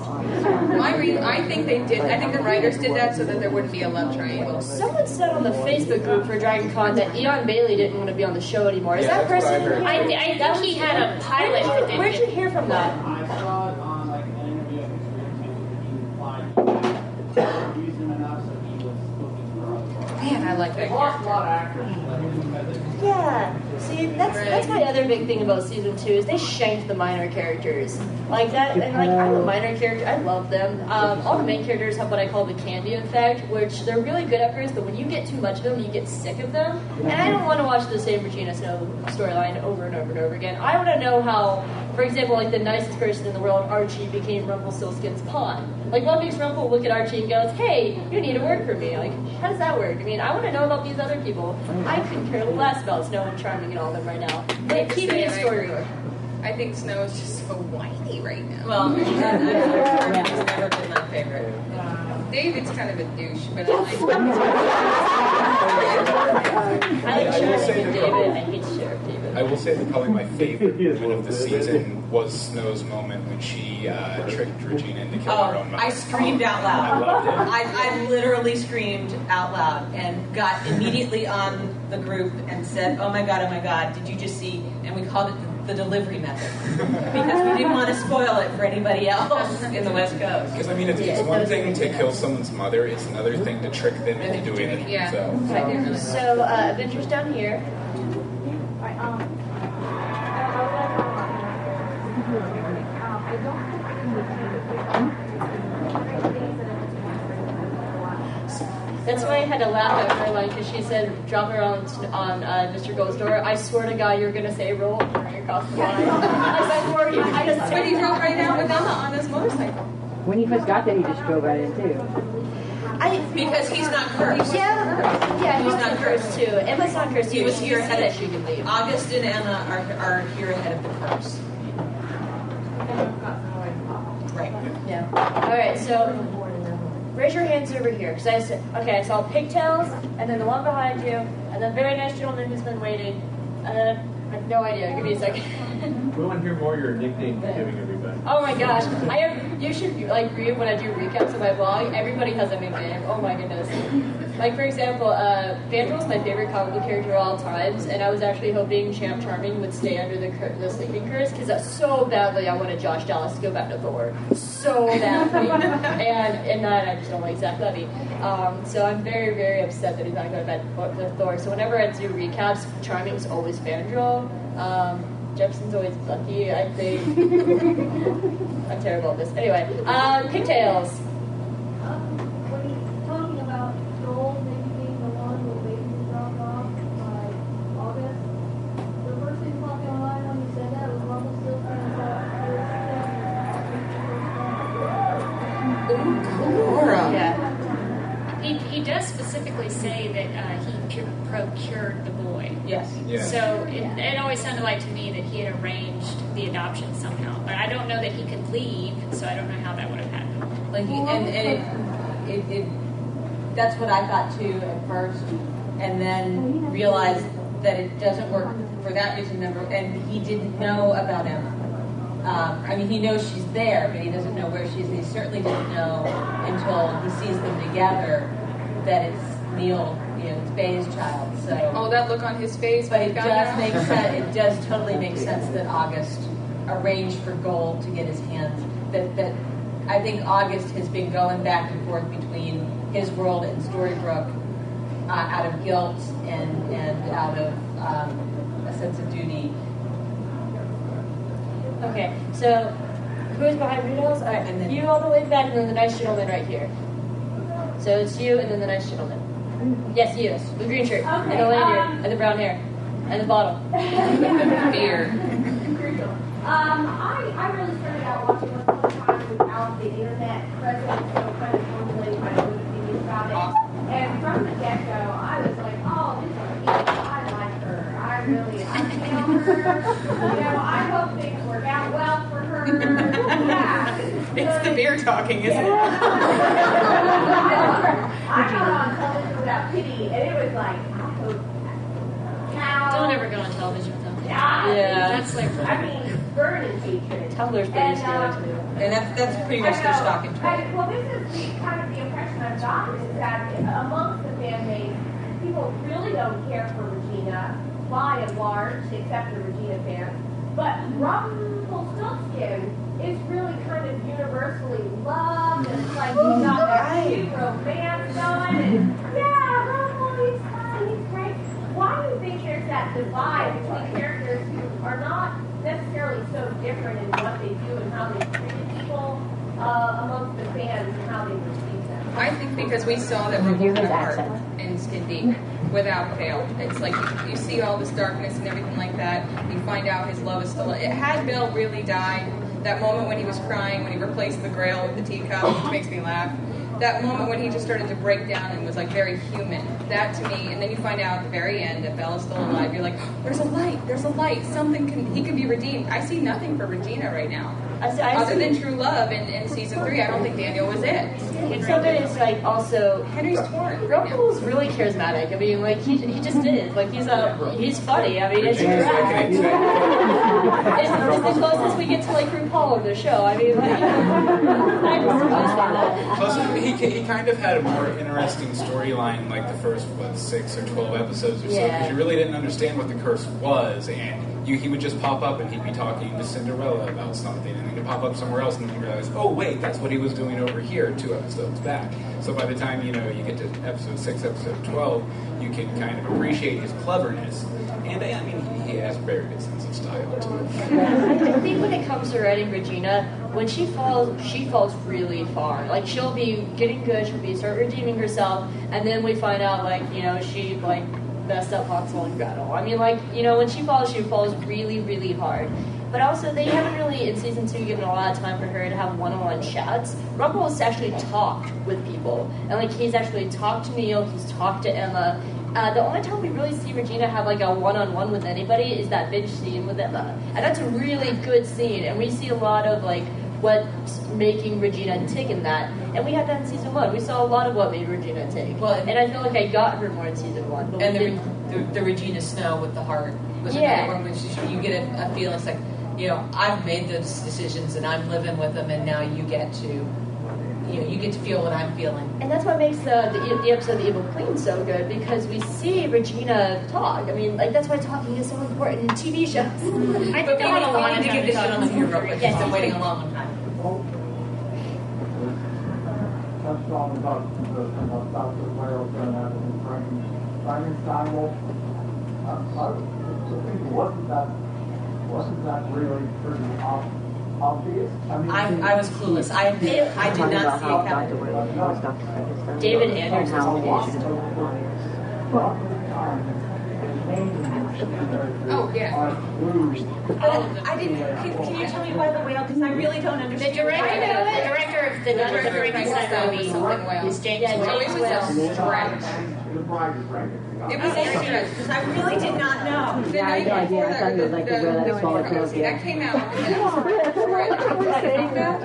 My re- I think they did. I think the writers did that so that there wouldn't be a love triangle. Someone said on the Facebook group for Dragon Con that Eion Bailey didn't want to be on the show anymore. Is Yeah, that that's I person? I, I think he had a pilot Where'd didn't you, where'd you hear from that? I saw it on like an interview of his career change that he implied he used him enough so he was looking for other parts. Man, I like that. lost a lot of actors like, because they Yeah. See, that's that's my other big thing about season two is they shanked the minor characters like that. And like I'm a minor character, I love them. Um, all the main characters have what I call the candy effect, which they're really good at first, but when you get too much of them, you get sick of them. And I don't want to watch the same Regina Snow storyline over and over and over again. I want to know how, for example, like the nicest person in the world, Archie, became Rumpelstiltskin's pawn. Like what makes Rumpel look at Archie and goes, "Hey, you need to work for me." Like how does that work? I mean, I want to know about these other people. I couldn't care less about Snow and Charming and all of them right now. Like keep me a story arc. I think Snow is just so whiny right now. Well, (laughs) that, that's never been my favorite. David's kind of a douche, but I like (laughs) I like I will Sheriff say David. that- I hate Sheriff David. I will say that probably my favorite (laughs) moment of the season was Snow's moment when she uh, tricked Regina into killing her Oh, own mother. I screamed out I loud. loved it. I, I literally screamed out loud and got immediately on the group and said, "Oh my god, oh my god, did you just see?" And we called it the, the delivery method (laughs) because we didn't want to spoil it for anybody else (laughs) in the West Coast. Because I mean, it's, it's one thing to kill someone's mother; it's another thing to trick them into doing it. Yeah. So. So uh, Adventures down here. I, um, I would like to um, I don't That's why I had to laugh at her line because she said, "Drop her on on uh, Mr. Gold's door." I swear to God, you're gonna say roll right across the line. (laughs) I swear you're gonna. But he drove right out with Emma on his motorcycle. When he first got there, he just drove right in too. I, because he's not cursed. Yeah, yeah, he's, He's not not cursed too. Emma's not cursed. He was She here ahead of she could leave. August and Emma are, are here ahead of the curse. Right. Yeah. All right. So raise your hands over here. Because I said, okay, I saw pigtails, and then the one behind you, and the very nice gentleman who's been waiting. Uh, I have no idea. Give me a second. We want to hear more of your nickname you're giving everybody. Oh my gosh, I have. You should like read when I do recaps of my blog. Everybody has a nickname. Oh my goodness. Like for example, uh, Fandral's my favorite comic book character of all times, and I was actually hoping Champ Charming would stay under the cur- the sleeping curse because that's so badly I wanted Josh Dallas to go back to Thor, so badly, and and that I just don't like Zach Levi. Um, so I'm very very upset that he's not going back to Thor. So whenever I do recaps, Charming's always Vandal. Um, Jefferson's always Bucky, I think. (laughs) I'm terrible at this. Anyway, uh, pigtails. Procured the boy. Yes. Yeah. So it, it always sounded like to me that he had arranged the adoption somehow. But I don't know that he could leave, so I don't know how that would have happened. Like he, and, and it, it, it, that's what I thought too at first, and then realized that it doesn't work for that reason. Number, and he didn't know about Emma. Um, I mean, he knows she's there, but he doesn't know where she is. And he certainly didn't know until he sees them together that it's Neil, you know, it's Bae's child. So, Oh, that look on his face. but when he it found does out. make sense. It does totally make sense that August arranged for Gold to get his hands. That that I think August has been going back and forth between his world and Storybrooke uh, out of guilt and and out of um, a sense of duty. Okay, so who's behind Rudolph's? All right, and then you all the way back, and then the nice gentleman right here. So it's you, and then the nice gentleman. Yes, you, the green shirt, and the lanyard, um, and the brown hair, and the bottle. (laughs) Beer. Um, I, I really started out watching this all the time without the internet present, so kind of formulating my own opinions about it. And from the get go, I was like, oh, this is cute. I like her. I really, I feel her. You know, I hope things work out well for her. (laughs) Yeah. It's the beer talking, isn't it? (laughs) I got on television without pity, and it was like, I hope. Cow. Don't ever go on television without that. Yeah. Yeah. That's like I mean, burning hatred. Tumblr's pretty And, scary um, too. And that's, that's pretty much their stock in trade. Well, this is the, kind of the impression I've gotten is that amongst the fan base, people really don't care for Regina by and large, except the Regina fans. But Rumpelstiltskin is really kind of universally loved, and it's like he's got that cute romance going, and yeah, Rumple, he's fun, he's great. Why do you think there's that divide between characters who are not necessarily so different in what they do and how they treat people uh, amongst the fans and how they perceive them? I think because we saw that Rumple had a heart in Skin Deep without fail. It's like you, you see all this darkness and everything like that. You find out his love is still. It had Bill really died, that moment when he was crying, when he replaced the grail with the teacup, which makes me laugh. That moment when he just started to break down and was like very human. That to me, and then you find out at the very end that Bella's still alive. You're like, there's a light, there's a light. Something can he can be redeemed. I see nothing for Regina right now. I I Other than true love in, in season three, I don't think Daniel was it. And some of it is like also Henry's torn. Rumple's really charismatic. I mean, like he, he just is. Like he's a he's funny. I mean, it's drag. it's, it's the closest we get to like RuPaul of the show. I mean, like I just understand that. Plus, he, he kind of had a more interesting storyline, like the first what six or twelve episodes or so, because Yeah. you really didn't understand what the curse was, and you, he would just pop up and he'd be talking to Cinderella about something, and then he'd pop up somewhere else, and then you realize, oh wait, that's what he was doing over here two episodes back. So by the time you know you get to episode six, episode twelve, you can kind of appreciate his cleverness, and I mean he, he has a very good sense of style too. I think when it comes to writing Regina, when she falls, she falls really far. Like she'll be getting good, she'll be start redeeming herself, and then we find out like you know she like messed up Hansel and Gretel. I mean like you know when she falls, she falls really really hard. But also they haven't really in season two given a lot of time for her to have one-on-one chats. Rumple has actually talked with people, and like he's actually talked to Neil, he's talked to Emma. Uh, the only time we really see Regina have like a one-on-one with anybody is that binge scene with Emma, and that's a really good scene. And we see a lot of like what's making Regina tick in that, and we had that in season one. We saw a lot of what made Regina take. Well, and I feel like I got her more in season one. And the, the, the Regina Snow with the heart was Yeah. another one, which you get a, a feeling it's like, you know, I've made those decisions and I'm living with them, and now you get to, you know, you get to feel what I'm feeling. And that's what makes the, the the episode of "The Evil Queen" so good because we see Regina talk. I mean, like that's why talking is so important in TV shows. I (laughs) But want wanted to give this gentleman here (laughs) real quick. Yes, He's been waiting a long time. Touched on about the, about the whales and that and Frank, Frankenstein. Well, I, I wasn't that, wasn't that really pretty ob- obvious? mean, I, I was clueless. I, I did not see it happen. David Anders is Oh yeah. I didn't. Can, can you tell me why the whale? Because I really don't understand. The director, the director of the Director of director movie is James Yeah, Whale. James Whale. stretch. The bride is Frankenstein. It was a stretch. Because I really did not know. The Yeah, I had no idea. I thought it was like the whale that swallowed Pinocchio. that came out. (laughs) (laughs) Right.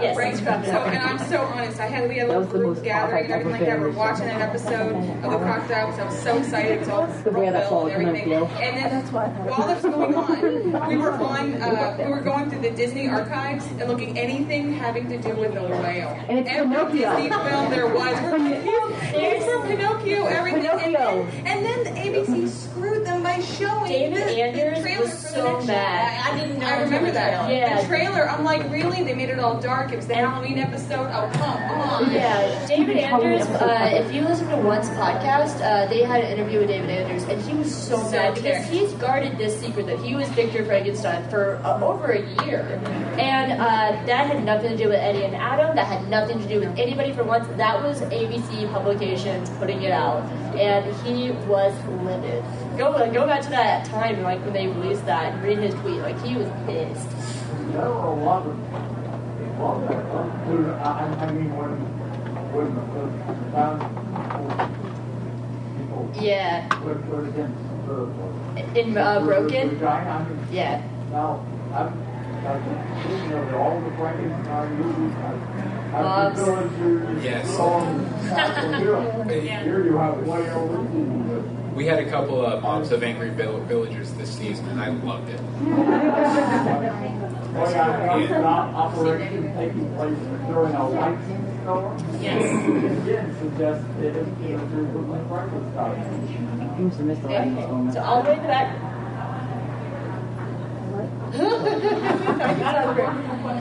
Yes, Right. So, and I'm so honest. I had we had a little the group gathering and everything like that. We're watching an episode of the crocodile because I was so excited. It was all The way that and everything. And then while this was going on, we were (laughs) on. Uh, we were going through the Disney archives and looking anything having to do with the whale. And it's Every Pinocchio. Disney film there was. We're like, he's, he's from Pinocchio. Everything. And Pinocchio. then, and then the ABC screwed them by showing David the, Anders the trailer was for so the next mad. I, I didn't know. I remember that. Yeah. The trailer, I'm like, really? They made it all dark. It was the And Halloween episode. Oh, come on. Yeah, David Anders. Uh, if you listen to Once podcast, uh, they had an interview with David Anders, and he was so, So mad because pissed. he's guarded this secret that he was Victor Frankenstein for uh, over a year, and uh, that had nothing to do with Eddie and Adam. That had nothing to do with anybody for once. That was ABC Publications putting it out, and he was livid. Go go back to that time, like when they released that, and read his tweet. Like he was pissed. There were a lot of, a lot of, uh, I, I mean, when, when the town people Yeah, were, were against the. in uh, Broken. The vagina, I mean, Yeah. now, I've, I've, you know, all the Frankenstein movies, I've, I've been going through, Yes. it's all natural Europe. Here you have way over. We had a couple of mobs of angry vill- villagers this season, and I loved it. Yeah, it's an operation taking place during a licensed store. Yes. Again, suggests that it is with Frankenstein. So all the way in the back.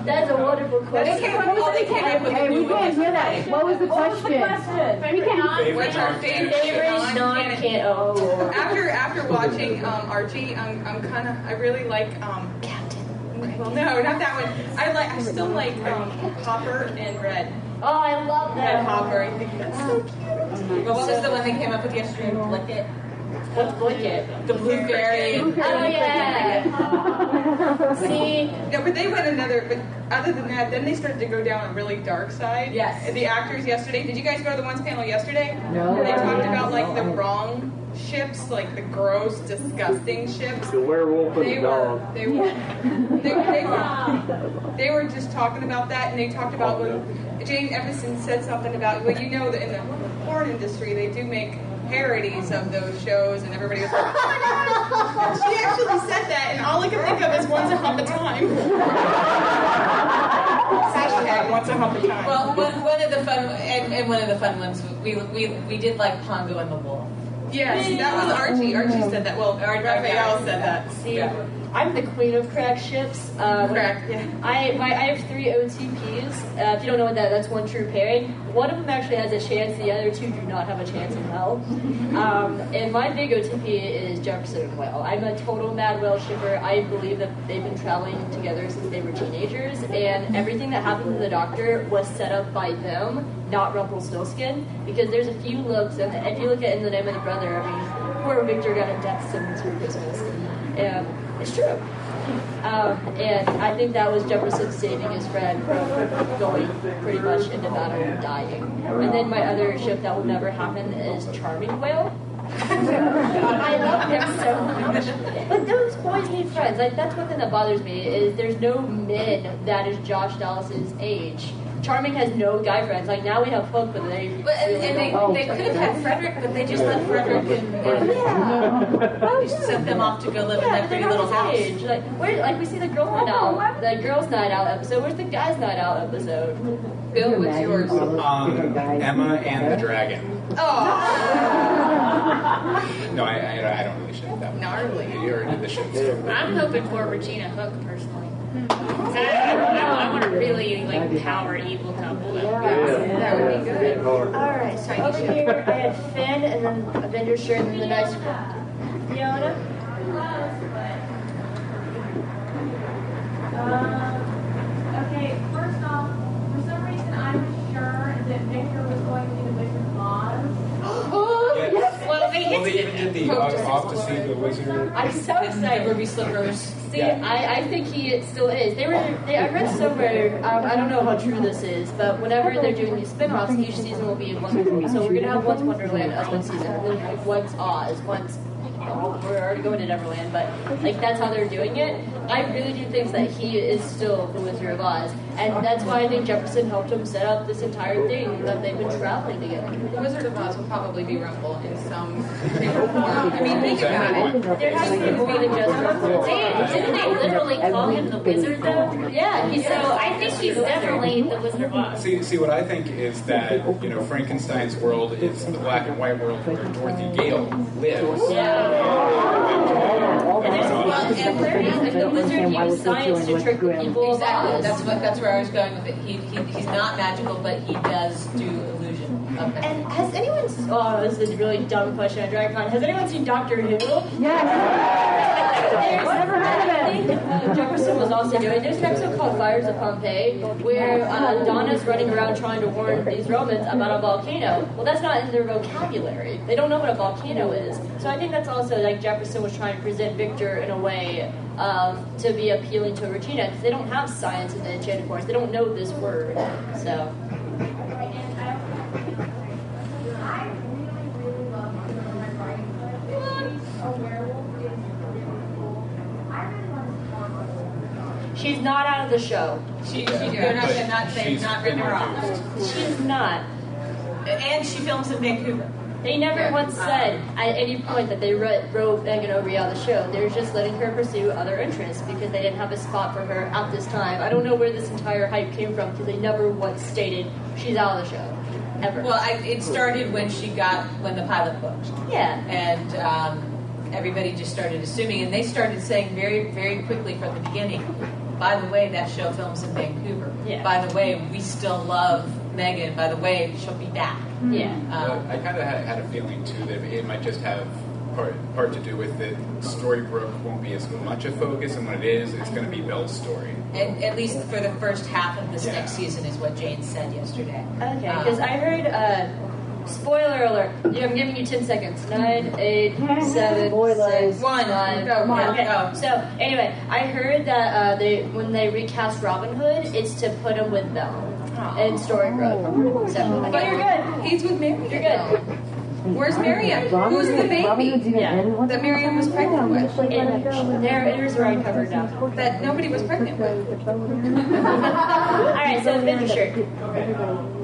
That's a wonderful question. They came up- oh, they came up with Hey, we new one. can't hear that. What was the What was the question? question? We can't. What's our favorite Favorite non-can? Oh, Lord. After after watching um, Archie, I'm, I'm kind of I really like um, Captain. Well, no, not that one. I like I still like um, Hopper and Red. Oh, I love Red that. Hopper. I think that's so cute. Well, what was the one they came up with yesterday? Blick it. What's Blanket? The blueberry. Oh yeah. (laughs) See, No, but they went another. But other than that, then they started to go down a really dark side. Yes. The actors yesterday. Did you guys go to the ones panel yesterday? No. Where they talked about like the wrong ships, like the gross, disgusting ships. The werewolf and They the were, dog. they were, they, they were, they were just talking about that, and they talked about oh, when Jane Espenson said something about, well, you know that in the porn industry they do make parodies of those shows, and everybody was like, oh my (laughs) god, she actually said that, and all I can think of is once upon a time. Hashtag once upon a time. Well, one, one of the fun and, and one of the fun ones we we we did like Pongo and the Wolf. yes, that was Archie. Archie said that. Well, Raphael said that. see, I'm the queen of crack ships. Um, Crack, yeah. I my, I have three OTPs. Uh, if you don't know what that, that's one true pairing. One of them actually has a chance. The other two do not have a chance in hell. (laughs) Um, and my big OTP is Jefferson and Whale. I'm a total Mad Whale shipper. I believe that they've been traveling together since they were teenagers, and everything that happened to the Doctor was set up by them, not Rumpelstiltskin. Because there's a few looks, and if you look at In the Name of the Brother, I mean, poor Victor got a death sentence for Christmas, and it's true. Um, and I think that was Jefferson saving his friend from going pretty much into battle and dying. And then my other ship that will never happen is Charming Whale. (laughs) I love him so much. But those boys need friends. Like that's one thing that bothers me is there's no men that is Josh Dallas's age. Charming has no guy friends. Like now we have Hook, but they But and, really and they, don't. they could have had Frederick, but they just let Frederick and, and (laughs) just sent them off to go live in Yeah, that but pretty they're little not house. his age. Like, where, like we see the girls night out, the girls night out episode. Where's the guys night out episode? Bill, what's yours? Um, Emma and the Dragon. Oh, (laughs) No, I, I, I don't really ship that one. gnarly. You already did the ship. I'm hoping for Regina Hook personally. I, want a really like power evil couple. That would be That would be good. All right, so over here I had Finn, and then Avengers shirt, and then the nice Fiona. Um, okay, first off, for some reason I was sure that Victor was going to be the Wizard of Oz. Yes. Well, they even did the uh, off to see the wizard. I'm so excited. Ruby slippers. See, Yeah. I, I think he still is. They were. They, I read somewhere. Um, I don't know how true this is, but whenever they're doing these spin-offs, each season will be in one. So we're gonna have once Wonderland as one season, and then like once Oz, once. We're already going to Neverland, but like that's how they're doing it. I really do think that he is still the Wizard of Oz, and that's why I think Jefferson helped him set up this entire thing that they've been traveling together. The Wizard of Oz will probably be Rumple in some form. I mean, think about it. There has to be more than just Russell. They, didn't they literally call him the wizard though? Yeah, he's So I think he's definitely the Wizard of Oz. See, see, what I think is that you know Frankenstein's world is the black and white world where Dorothy Gale lives. Yeah. And, science to trick people Exactly. That's what that's where I was going with it. He, he he's not magical, but he does do illusion And has anyone? Oh, this is a really dumb question on DragonCon. Has anyone seen Doctor Who? Yes. (laughs) Never heard of I think uh, Jefferson was also doing. There's an episode called Fires of Pompeii where uh, Donna's running around trying to warn these Romans about a volcano. Well, that's not in their vocabulary. They don't know what a volcano is. So I think that's also like Jefferson was trying to present Victor in a way um, to be appealing to Regina because they don't have science in the Enchanted Forest. They don't know this word. So. She's not out of the show. She, she, they're not, they're not, they've not written her off. She's not. And she films in Vancouver. They never once said at any point that they wrote, wrote Meghan Ory out of the show. They were just letting her pursue other interests because they didn't have a spot for her at this time. I don't know where this entire hype came from because they never once stated she's out of the show. Ever. Well, I, it started when she got when the pilot booked. Yeah. And um, everybody just started assuming, and they started saying very, very quickly from the beginning. By the way, that show films in Vancouver. Yeah. By the way, we still love Megan. By the way, she'll be back. Yeah. Um, I kind of had, had a feeling too that it might just have part part to do with that Storybrooke won't be as much a focus, and when it is, it's going to be Belle's story. at, at least for the first half of this next season, is what Jane said yesterday. Okay, Um, because I heard. Uh, spoiler alert! Yeah, I'm giving you ten seconds. Nine, eight, seven, six, One. five. Go, yeah, go, okay. go. So anyway, I heard that uh, they when they recast Robin Hood, it's to put him with Belle and Storybrooke. So, But you're good. He's with Marian. You're good. Where's Marian? Robin Who's the Hood- Robin Hood's baby? even in what's That Marian was pregnant with. It, there, it is right covered now. That nobody was pregnant with. (laughs) All right, so finish your shirt. Oh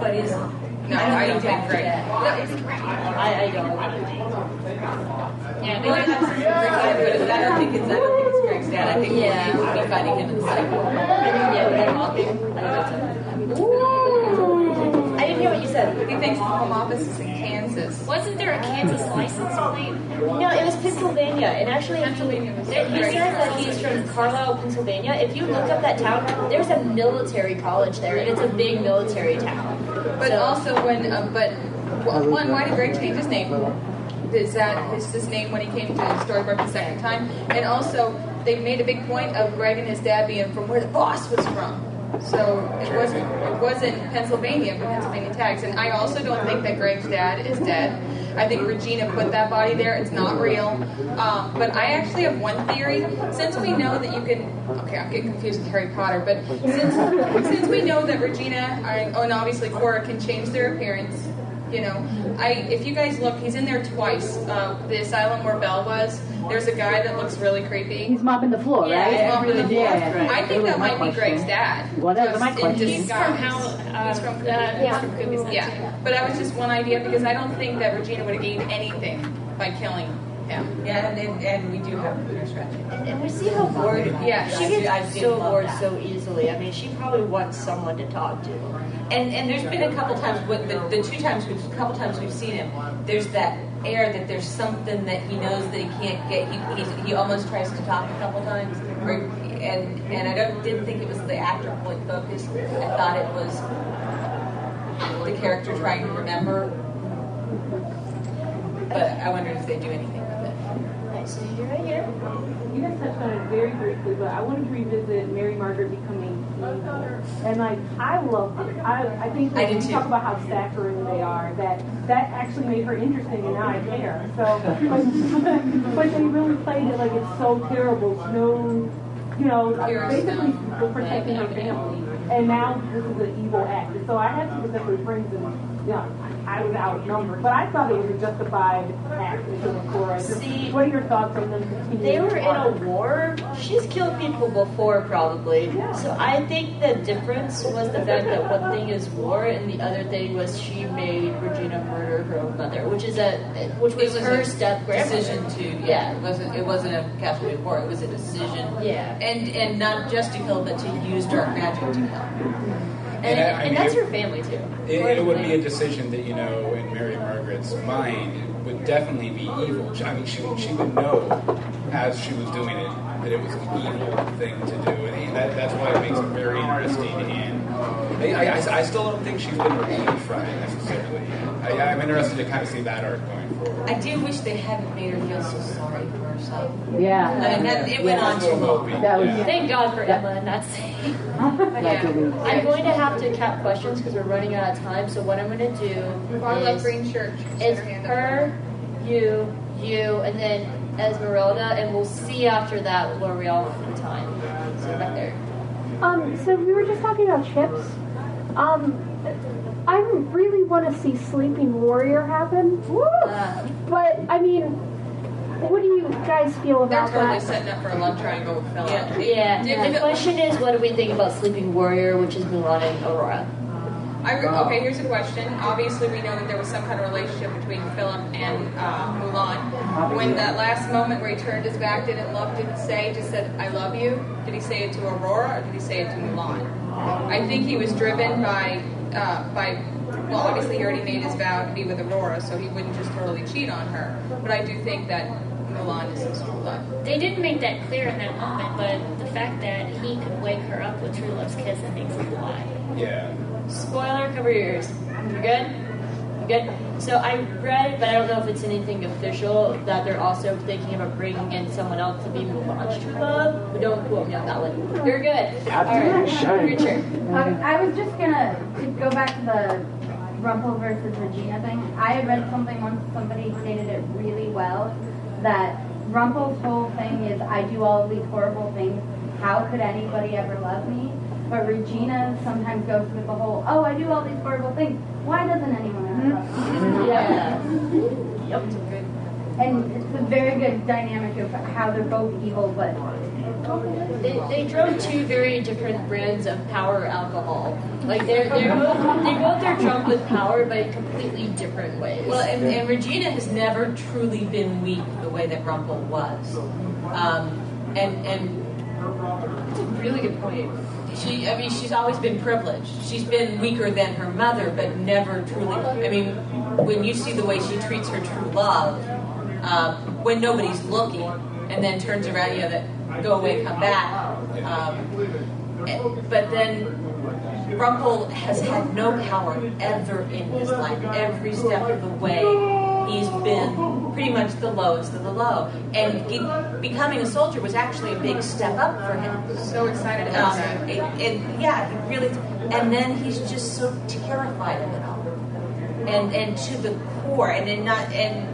But is No, I don't think Greg. I, I don't. Yeah, maybe that's Greg's dad, but I don't think it's I don't think it's Greg's dad. I think Yeah. he would be fighting him in the cycle. Yeah, but they're walking. I didn't hear what you said. He thinks the home office is in Kansas. Wasn't there a Kansas license plate? No, it was Pennsylvania, and actually, Pennsylvania was he, he says that he's from Carlisle, Pennsylvania. If you look up that town, there's a military college there, and it's a big military town. But So- also when, uh, but one, why did Greg change his name? Is that his, his name when he came to Storybrooke the second time? And also, they made a big point of Greg and his dad being from where the boss was from. So it wasn't it wasn't Pennsylvania, but Pennsylvania tags. And I also don't think that Greg's dad is dead. I think Regina put that body there. It's not real. Um, but I actually have one theory. Since we know that you can, okay, I'm getting confused with Harry Potter, but since since we know that Regina uh, and obviously Cora can change their appearance, you know, I if you guys look, he's in there twice. Uh, the asylum where Belle was. There's a guy that looks really creepy. He's mopping the floor, Yeah, right? he's mopping the floor. Yeah, yeah. I think that was my might be. Greg's dad. Well, that was my question. He's from how? Uh, He's from uh, Cookies. he's from Cookies Yeah, but that was just one idea because I don't think that Regina would have gained anything by killing him. Yeah, and, and, and we do have a nurse scratching. And we see how bored. Yeah, she I do- gets I do so bored that. so easily. I mean, she probably wants someone to talk to. And and there's been a couple times with the, the two times we've a couple times we've seen him. There's that air that there's something that he knows that he can't get. He he's, he almost tries to talk a couple times. Or, and and I don't didn't think it was the actor point focus. I thought it was the character trying to remember. But I wondered if they do anything with it. Alright, so you're right here. You guys touched on it very briefly, but I wanted to revisit Mary Margaret becoming evil. And like, I love it. I, I think when you talk about how saccharine they are, that that actually made her interesting, and now I care. So, (laughs) but, but they really played it like it's so terrible. No, you know, uh, basically protecting her family. And now this is an evil act. And so I have sympathetic friends and yeah, I was outnumbered. But I thought it was a justified act to the core. See- what are your thoughts on them? They were in a war. She's killed people before, probably. So I think the difference was the fact that one thing is war, and the other thing was she made Regina murder her own mother, which is a which was, was her a step grandmother. decision to yeah. It wasn't it wasn't a casualty of war. It was a decision. Yeah. And and not just to kill, but to use dark magic to kill. And, And I- I and mean, that's it- her family too. It, it would be a decision that you know, in Mary Margaret's mind, would definitely be evil. I mean, she she would know as she was doing it that it was an evil thing to do, and that, that's why it makes it very interesting. And I, I, I still don't think she's been redeemed from it necessarily. I, I'm interested to kind of see that arc going forward. I do wish they hadn't made her feel so sorry for herself. Yeah. I mean, that, it went Yeah. on too long. That was Thank God for Emma and not saying. Like it is. I'm going to have to cap questions because we're running out of time. So what I'm going to do Bottle is, green shirt. is her, you, you, and then Esmeralda, and we'll see after that where we all went for time. So back there. Um, so we were just talking about chips. Um, I really want to see Sleeping Warrior happen. Uh, But I mean, what do you guys feel about They're about totally that? setting up for a love triangle with Philip. yeah. If- The if it- question is, what do we think about Sleeping Warrior, which is Mulan and Aurora? I re- okay, here's a question. Obviously, we know that there was some kind of relationship between Philip and uh, Mulan. When that last moment where he turned his back, didn't look, didn't say, just said, I love you, did he say it to Aurora or did he say it to Mulan? I think he was driven by, uh, by well, obviously, he already made his vow to be with Aurora, so he wouldn't just totally cheat on her. But I do think that Mulan is his true love. They didn't make that clear in that moment, but the fact that he could wake her up with true love's kiss, I think, is a lie. Yeah. Spoiler, cover your ears. You good? You good? So I read, but I don't know if it's anything official, that they're also thinking about bringing in someone else to be Mulan's true love. But don't quote me on that one. You're good. All right, Richard. Um, I was just gonna to go back to the Rumpel versus Regina thing. I had read something once somebody stated it really well that Rumpel's whole thing is I do all of these horrible things. How could anybody ever love me? But Regina sometimes goes with the whole oh I do all these horrible things. Why doesn't anyone ever? (laughs) Yeah. Yep. And it's a very good dynamic of how they're both evil, but They, they drove two very different brands of power alcohol. Like they're they're (laughs) both they both are drunk with power, but in completely different ways. Well, and, and Regina has never truly been weak the way that Rumpel was. Um, and and it's a really good point. She, I mean, she's always been privileged. She's been weaker than her mother, but never truly. I mean, when you see the way she treats her true love, um, when nobody's looking, and then turns around, you know, that go away, come back. Um, eh, but then Rumpel has had no power ever in his life. Every step of the way, he's been pretty much the lowest of the low. And becoming a soldier was actually a big step up for him. So excited about Um, that. and, yeah, he really. And then he's just so terrified of it all, and and to the core, and then not and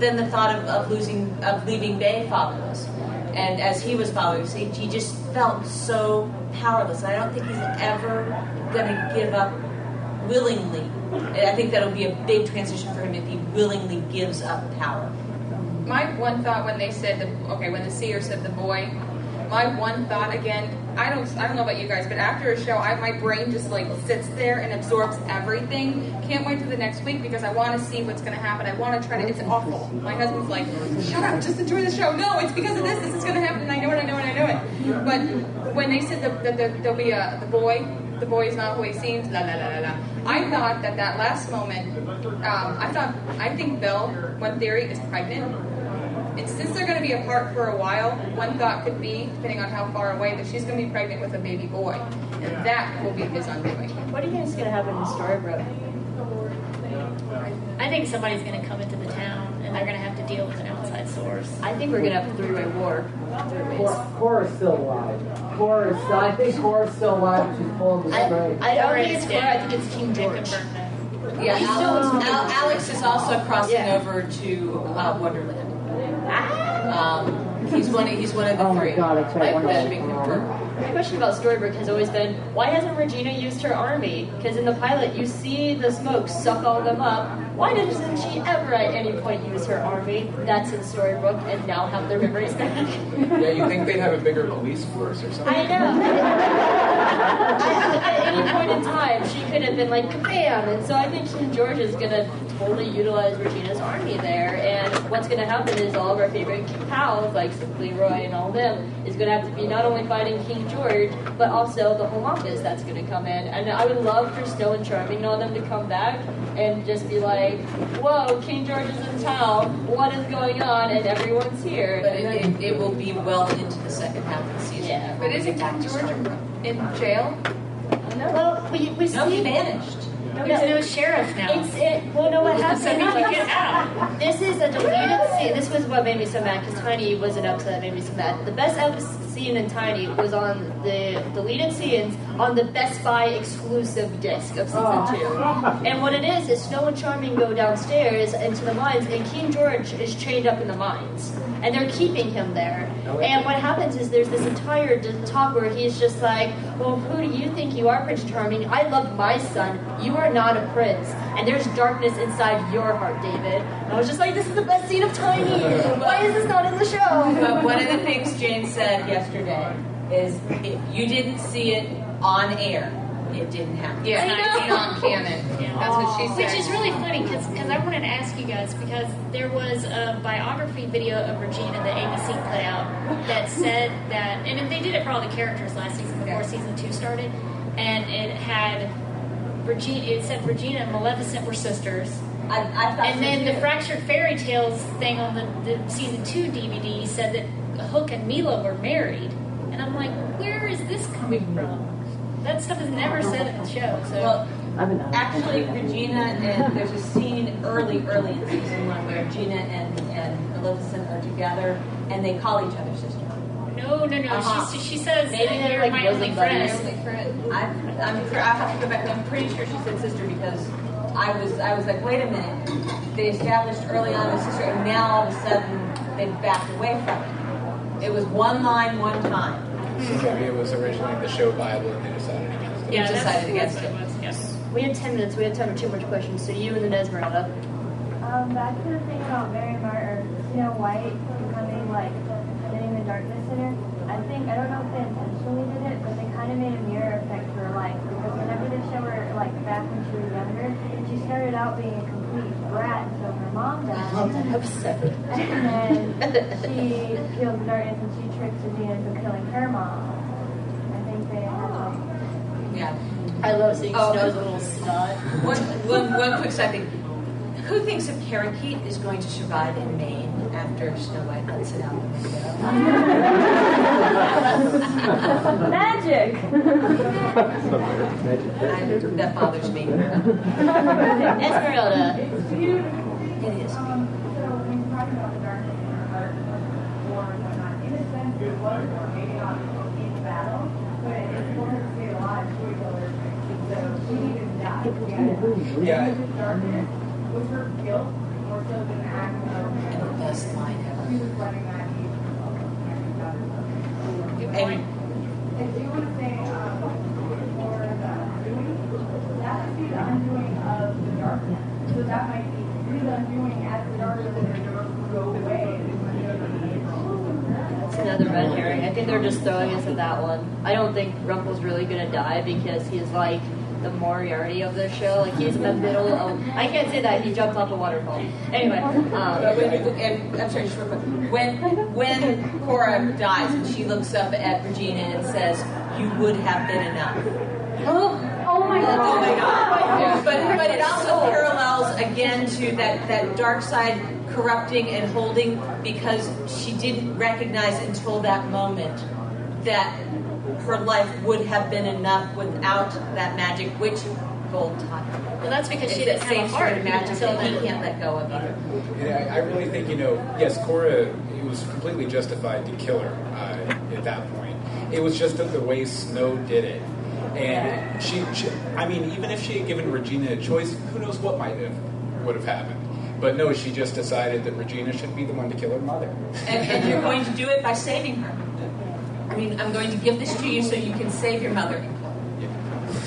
then the thought of, of losing of leaving Bae fatherless, and as he was following, he, he just felt so powerless. And I don't think he's ever going to give up willingly. And I think that'll be a big transition for him if he willingly gives up power. My one thought when they said the okay when the seer said the boy, my one thought again. I don't I don't know about you guys, but after a show, I, my brain just like sits there and absorbs everything. Can't wait to the next week because I want to see what's going to happen. I want to try to. It's awful. My husband's like, shut up, just enjoy the show. No, it's because of this. This is going to happen, and I know it. I know it. I know it. But when they said that the, the, there'll be a the boy, the boy is not who he seems. La la la la la. I thought that that last moment. Um, I thought I think Belle, one theory, is pregnant. And since they're going to be apart for a while, one thought could be, depending on how far away, that she's going to be pregnant with a baby boy. And that will be his undoing. What do you think is going to happen in Storybrooke? I think somebody's going to come into the town and they're going to have to deal with an outside source. I think we're going to have a three-way war. Cor- Cora's still alive. Cora is still, I think Cora's still alive and she's pulling the I. I don't think it's Cora. I think it's King George. Yeah, Alex, still- Al- Alex is also crossing Yeah. over to uh, Wonderland. Um, he's one. Of, he's one of the Oh my three. God, that's right, That Wonderland. has confirmed. My question about Storybrooke has always been why hasn't Regina used her army? Because in the pilot, you see the smoke suck all of them up. Why doesn't she ever at any point use her army? That's in Storybrooke, and now have their memories back. Yeah, you think they'd have a bigger police force or something? I know. (laughs) at any point in time, she could have been like, bam! And so I think King George is going to totally utilize Regina's army there. And what's going to happen is all of our favorite pals, like Leroy and all them, is going to have to be not only fighting King George, but also the Home Office that's going to come in. And I would love for Snow and Charming and all them to come back and just be like, whoa, King George is in town. What is going on? And everyone's here. But it, it, it will be well into the second half of the season. Yeah. But isn't get King George in jail? Well, we, we No, see he vanished. There's no sheriff now. It's it. Well, no, what (laughs) happened? So he get out. This is a deleted scene. This was what made me so mad because Tiny was an episode that made me so mad. The best episode scene in Tiny was on the deleted scenes on the Best Buy exclusive disc of season oh. two. And what it is is Snow and Charming go downstairs into the mines, and King George is chained up in the mines, and they're keeping him there. And what happens is there's this entire talk where he's just like, "Well, who do you think you are, Prince Charming? I love my son. You are not a prince, and there's darkness inside your heart, David." And I was just like, "This is the best scene of Tiny. Why is this not in the show?" But one of the things Jane said yesterday is if you didn't see it on air, it didn't happen. Yeah, I not know. on canon. That's what she said. Which is really funny because I wanted to ask you guys because there was a biography video of Regina that ABC put out that said that, and they did it for all the characters last season before season two started, and it had Regina. It said Regina and Maleficent were sisters. I, I thought and so then too. the Fractured Fairy Tales thing on the, the season two DVD said that Hook and Milah were married, and I'm like, where is this coming from? That stuff is never said in the show. So Well, actually, Regina and there's a scene early, early in season one where Regina and, and Maleficent are together and they call each other sister. No, no, no. Uh-huh. She, she says Maybe that they're you're like my bosom only buddies. friend. I, I'm, pre- I have to go back. I'm pretty sure she said sister because I was, I was like, wait a minute. They established early on as sister, and now all of a sudden they've backed away from it. It was one line, one time. So maybe it was originally the show Bible and they decided against it. Yeah, decided against what it. it was. Yes. We had ten minutes. We had time for two more questions. So you and then Esmeralda. Um, back to the thing about Mary Mar- or Snow White becoming like getting the darkness in her. I think I don't know if they intentionally did it, but they kind of made a mirror effect for her life because whenever they show her like back when she was younger, she started out being a complete brat until her mom died. (laughs) episode. And then she feels the darkness and she tricks Regina into killing her mom. I think they had like Yeah. I love seeing Oh. Snow's little snot. One, one, one quick side thing. Who thinks a parakeet is going to survive in Maine after Snow White lets it out the window? (laughs) Magic. I- that bothers me. Esmeralda. It is. Um, so when you're about the darkness in her heart, or whatnot, in a it was, or maybe not in battle, but it's for to stay alive, she would go. So she needed to die. Yeah. And darkness was her guilt, And the best line ever. And I do want say, um, for the undoing, that would be the undoing of the darkness. So that might be the undoing as the darkness would go away. That's another red herring. I think they're just throwing us at that one. I don't think Rumple's really gonna die because he's like the Moriarty of the show. Like he's in the middle of. I can't say that he jumped off a waterfall. Anyway, um, when, and I'm sorry, just real quick. When when Cora dies and she looks up at Regina and says, "You would have been enough." Oh my god! Oh my God! But but it also parallels again to that that dark side corrupting and holding because she didn't recognize until that moment that her life would have been enough without that magic, witch Gold taught her. Well, that's because she didn't that have a same heart magic until he can't let go of either. And I, I really think, you know, yes, Cora, it was completely justified to kill her uh, at that point. It was just that the way Snow did it. And she, she, I mean, even if she had given Regina a choice, who knows what might have would have happened. But no, she just decided that Regina should be the one to kill her mother. And, and you're going to do it by saving her. I mean, I'm going to give this to you so you can save your mother.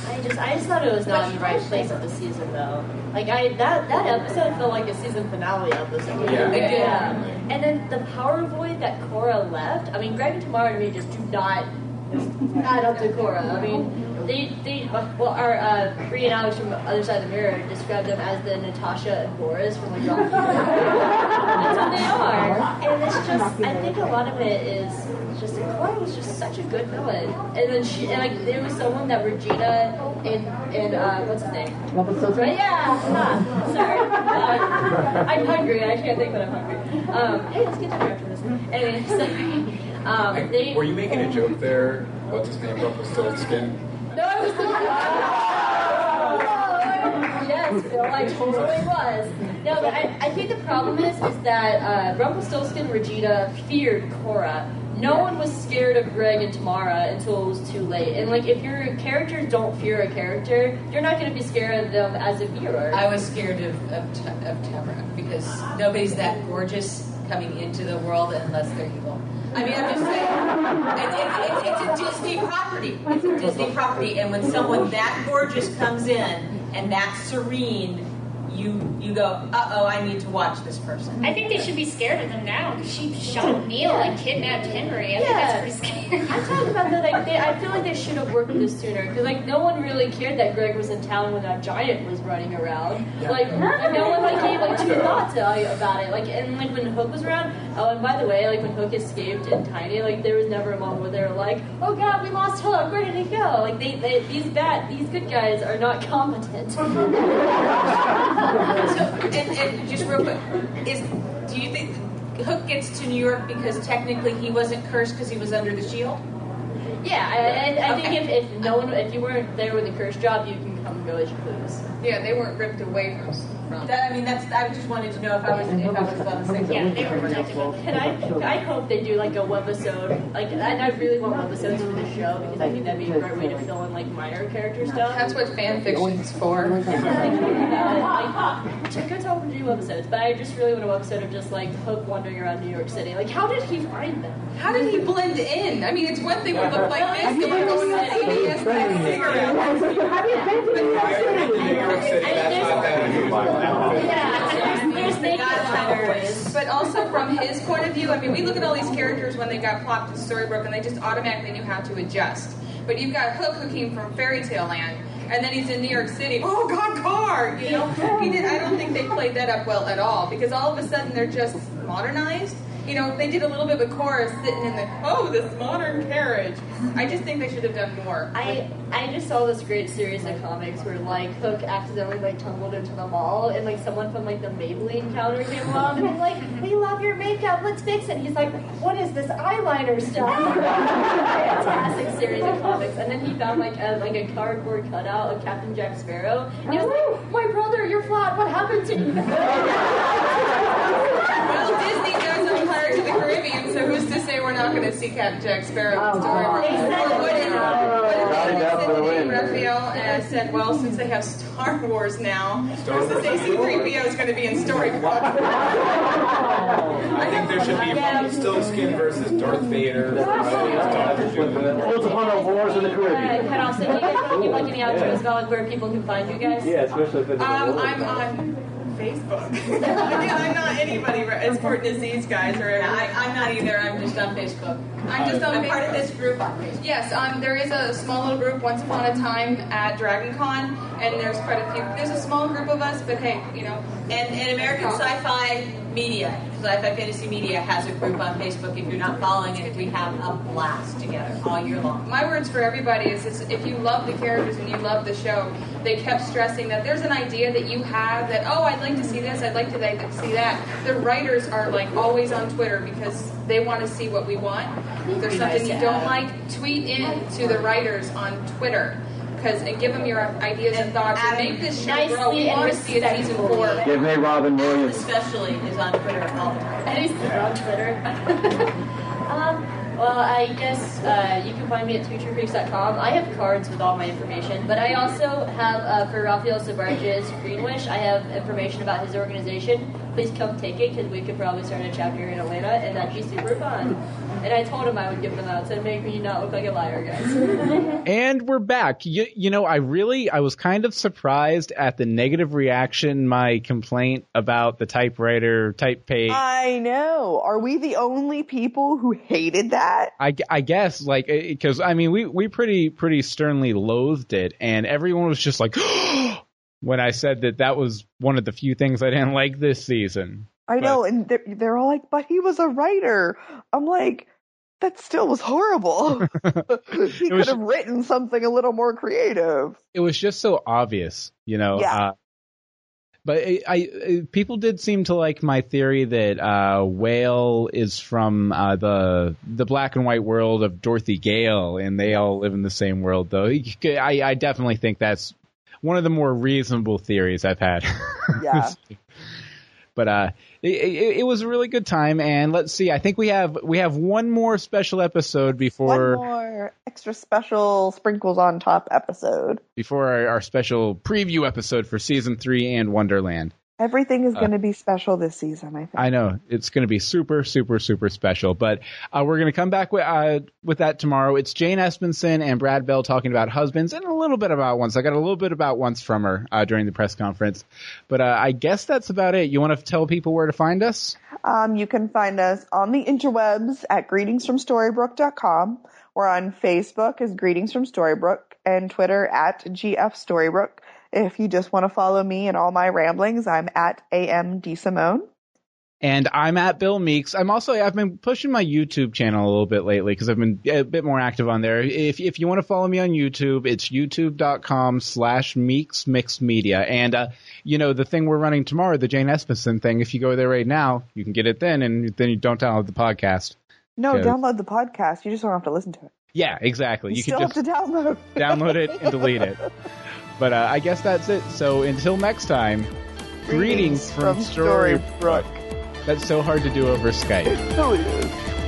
I just I just thought it was not in the right place of the season though. Like I that that episode felt like a season finale episode. Yeah. Like, It did. yeah. And then the power void that Cora left. I mean, Greg and Tamara to me just do not add up to Cora. I mean. They, they, well, our uh, Bree and Alex from the other side of the mirror described them as the Natasha and Boris from like Rocky. (laughs) That's what they are, and it's just. I think a lot of it is just Cora was just such a good villain, and then she and like there was someone that Regina and, and uh, what's his name? Rumpelstiltskin? Right, yeah. Ah, sorry, (laughs) uh, I'm hungry. I can't think when I'm hungry. Um, hey, let's get dinner after this. Anyway, (laughs) sorry. Um, they, Were you making a joke there? What's his name? Rumpelstiltskin? No, I was Yes, Bill, I totally was. No, but I, I think the problem is is that uh, Rumpelstiltskin and Regina feared Cora. No one was scared of Greg and Tamara until it was too late. And like, if your characters don't fear a character, you're not going to be scared of them as a viewer. I was scared of, of, T- of Tamara because nobody's that gorgeous coming into the world unless they're evil. I mean, I'm just saying, it, it, it, it's a Disney property. It's a Disney property, and when someone that gorgeous comes in and that serene, you you go, uh oh, I need to watch this person. I think they should be scared of them now. because She shot Neil and kidnapped Henry. I think Yeah. that's pretty scary. I'm talking about that. Like, they, I feel like they should have worked this sooner because, like, no one really cared that Greg was in town when that giant was running around. Like, like, no one like gave like two thoughts about it. Like, and like when Hook was around. Oh, and by the way, like when Hook escaped in Tiny, like there was never a moment where they were like, "Oh God, we lost Hook. Where did he go?" Like, they, they these bad, these good guys are not competent. (laughs) So, and, and just real quick, is do you think Hook gets to New York because technically he wasn't cursed because he was under the shield? yeah, I, I, I think if, if no one, if you weren't there with a curse job, you can come and go as you please. Yeah, they weren't ripped away from. From. That, I mean, that's. I just wanted to know if I was if I was on the same. Yeah, they were protective of And I, I hope they do like a webisode. Like, and I really want webisodes for the show because I think that'd be a great way to fill in like minor character stuff. That's what fan fiction's for. like, check out how to do webisodes, but I just really want a webisode of just like Hook wandering around New York City. Like, how did he find them? How did he blend in? I mean, it's one thing to look like this, they were going to CVS and cigarettes. New York City, that's not that unusual. But also from his point of view, I mean, we look at all these characters when they got plopped in Storybrooke, and they just automatically knew how to adjust. But you've got Hook who came from Fairy Tale Land, and then he's in New York City. Oh God, car! You know, he did. I don't think they played that up well at all because all of a sudden they're just modernized. You know, they did a little bit of a chorus sitting in the oh this modern carriage. I just think they should have done more. I I just saw this great series of comics where like Hook accidentally like tumbled into the mall and like someone from like the Maybelline counter came along and was like, "We love your makeup, let's fix it." And he's like, "What is this eyeliner stuff?" (laughs) Fantastic series of comics. And then he found like a like a cardboard cutout of Captain Jack Sparrow. And he was like, "My brother, you're flat. What happened to you?" (laughs) Well, Disney does own Pirates of the Caribbean, so who's to say we're not going to see Captain Jack Sparrow in Storybrooke? Or what did, what did they Sidney Raphael uh, said, well, since they have Star Wars now, who's to say C-3PO is going to be in Storybrooke? (laughs) I think there should be Rumpelstiltskin versus Darth Vader versus Once upon a wars in the Caribbean. cut off. So you guys want to give like any outros about like where people can find you guys? Yeah, especially if it's the Um. I'm on Facebook. (laughs) yeah, I'm not anybody as important as these guys are. I, I'm not either. I'm just on Facebook. I'm just on I'm part of this group on Facebook. Yes, um, there is a small little group once upon a time at Dragon Con, and there's quite a few. There's a small group of us, but hey, you know. And, and American Sci-Fi Media, Sci-Fi Fantasy Media has a group on Facebook. If you're not following it, we have a blast together all year long. My words for everybody is this, if you love the characters and you love the show, they kept stressing that there's an idea that you have that, oh, I'd like to see this, I'd like to see that. The writers are like always on Twitter because they want to see what we want. If there's something you don't like, tweet in to the writers on Twitter. Because and give them your ideas and thoughts and make this show Nicely grow. We want to see a season four. Give me Robin Williams. Especially is on Twitter all the time. And he's on Twitter. (laughs) um, well, I guess uh, you can find me at twotruecreeks.com. I have cards with all my information, but I also have, uh, for Raphael Sbarge's Greenwish, I have information about his organization, please come take it because we could probably start a chapter in Atlanta and that'd be super fun. And I told him I would give them out to make me not look like a liar, guys. (laughs) And we're back. You, you know, I really, I was kind of surprised at the negative reaction my complaint about the typewriter type page. I know. Are we the only people who hated that? I, I guess like eh, because I mean we we pretty pretty sternly loathed it, and everyone was just like (gasps) when I said that that was one of the few things I didn't like this season. I know, and they're, they're all like, but he was a writer. I'm like, that still was horrible. (laughs) (laughs) he could have written something a little more creative. It was just so obvious, you know. Yeah. Uh, but I, I people did seem to like my theory that uh, Whale is from uh, the the black and white world of Dorothy Gale, and they all live in the same world. Though I, I definitely think that's one of the more reasonable theories I've had. (laughs) Yeah. but uh, it, it, it was a really good time, and let's see. I think we have we have one more special episode before One more extra special sprinkles on top episode. before our, our special preview episode for season three and Wonderland. Everything is Uh, going to be special this season, I think. I know it's going to be super, super, super special. But uh, we're going to come back with uh, with that tomorrow. It's Jane Espenson and Brad Bell talking about husbands and a little bit about once. I got a little bit about once from her uh, during the press conference. But uh, I guess that's about it. You want to tell people where to find us? Um, you can find us on the interwebs at greetingsfromstorybrooke.com. We're on Facebook as Greetings from Storybrooke and Twitter at GF Storybrooke. If you just want to follow me and all my ramblings, I'm at AMD Simone. And I'm at Bill Meeks. I'm also I've been pushing my YouTube channel a little bit lately because I've been a bit more active on there. If if you want to follow me on YouTube, it's youtube.com slash Meeks Mixed Media. And uh, you know the thing we're running tomorrow, the Jane Espenson thing. If you go there right now, you can get it then, and then you don't download the podcast. No, download the podcast. You just don't have to listen to it. Yeah, exactly. You, You, still can just have to download. download it and (laughs) delete it. But uh, I guess that's it. So until next time, greetings, from, from Storybrooke. That's so hard to do over Skype. It really is.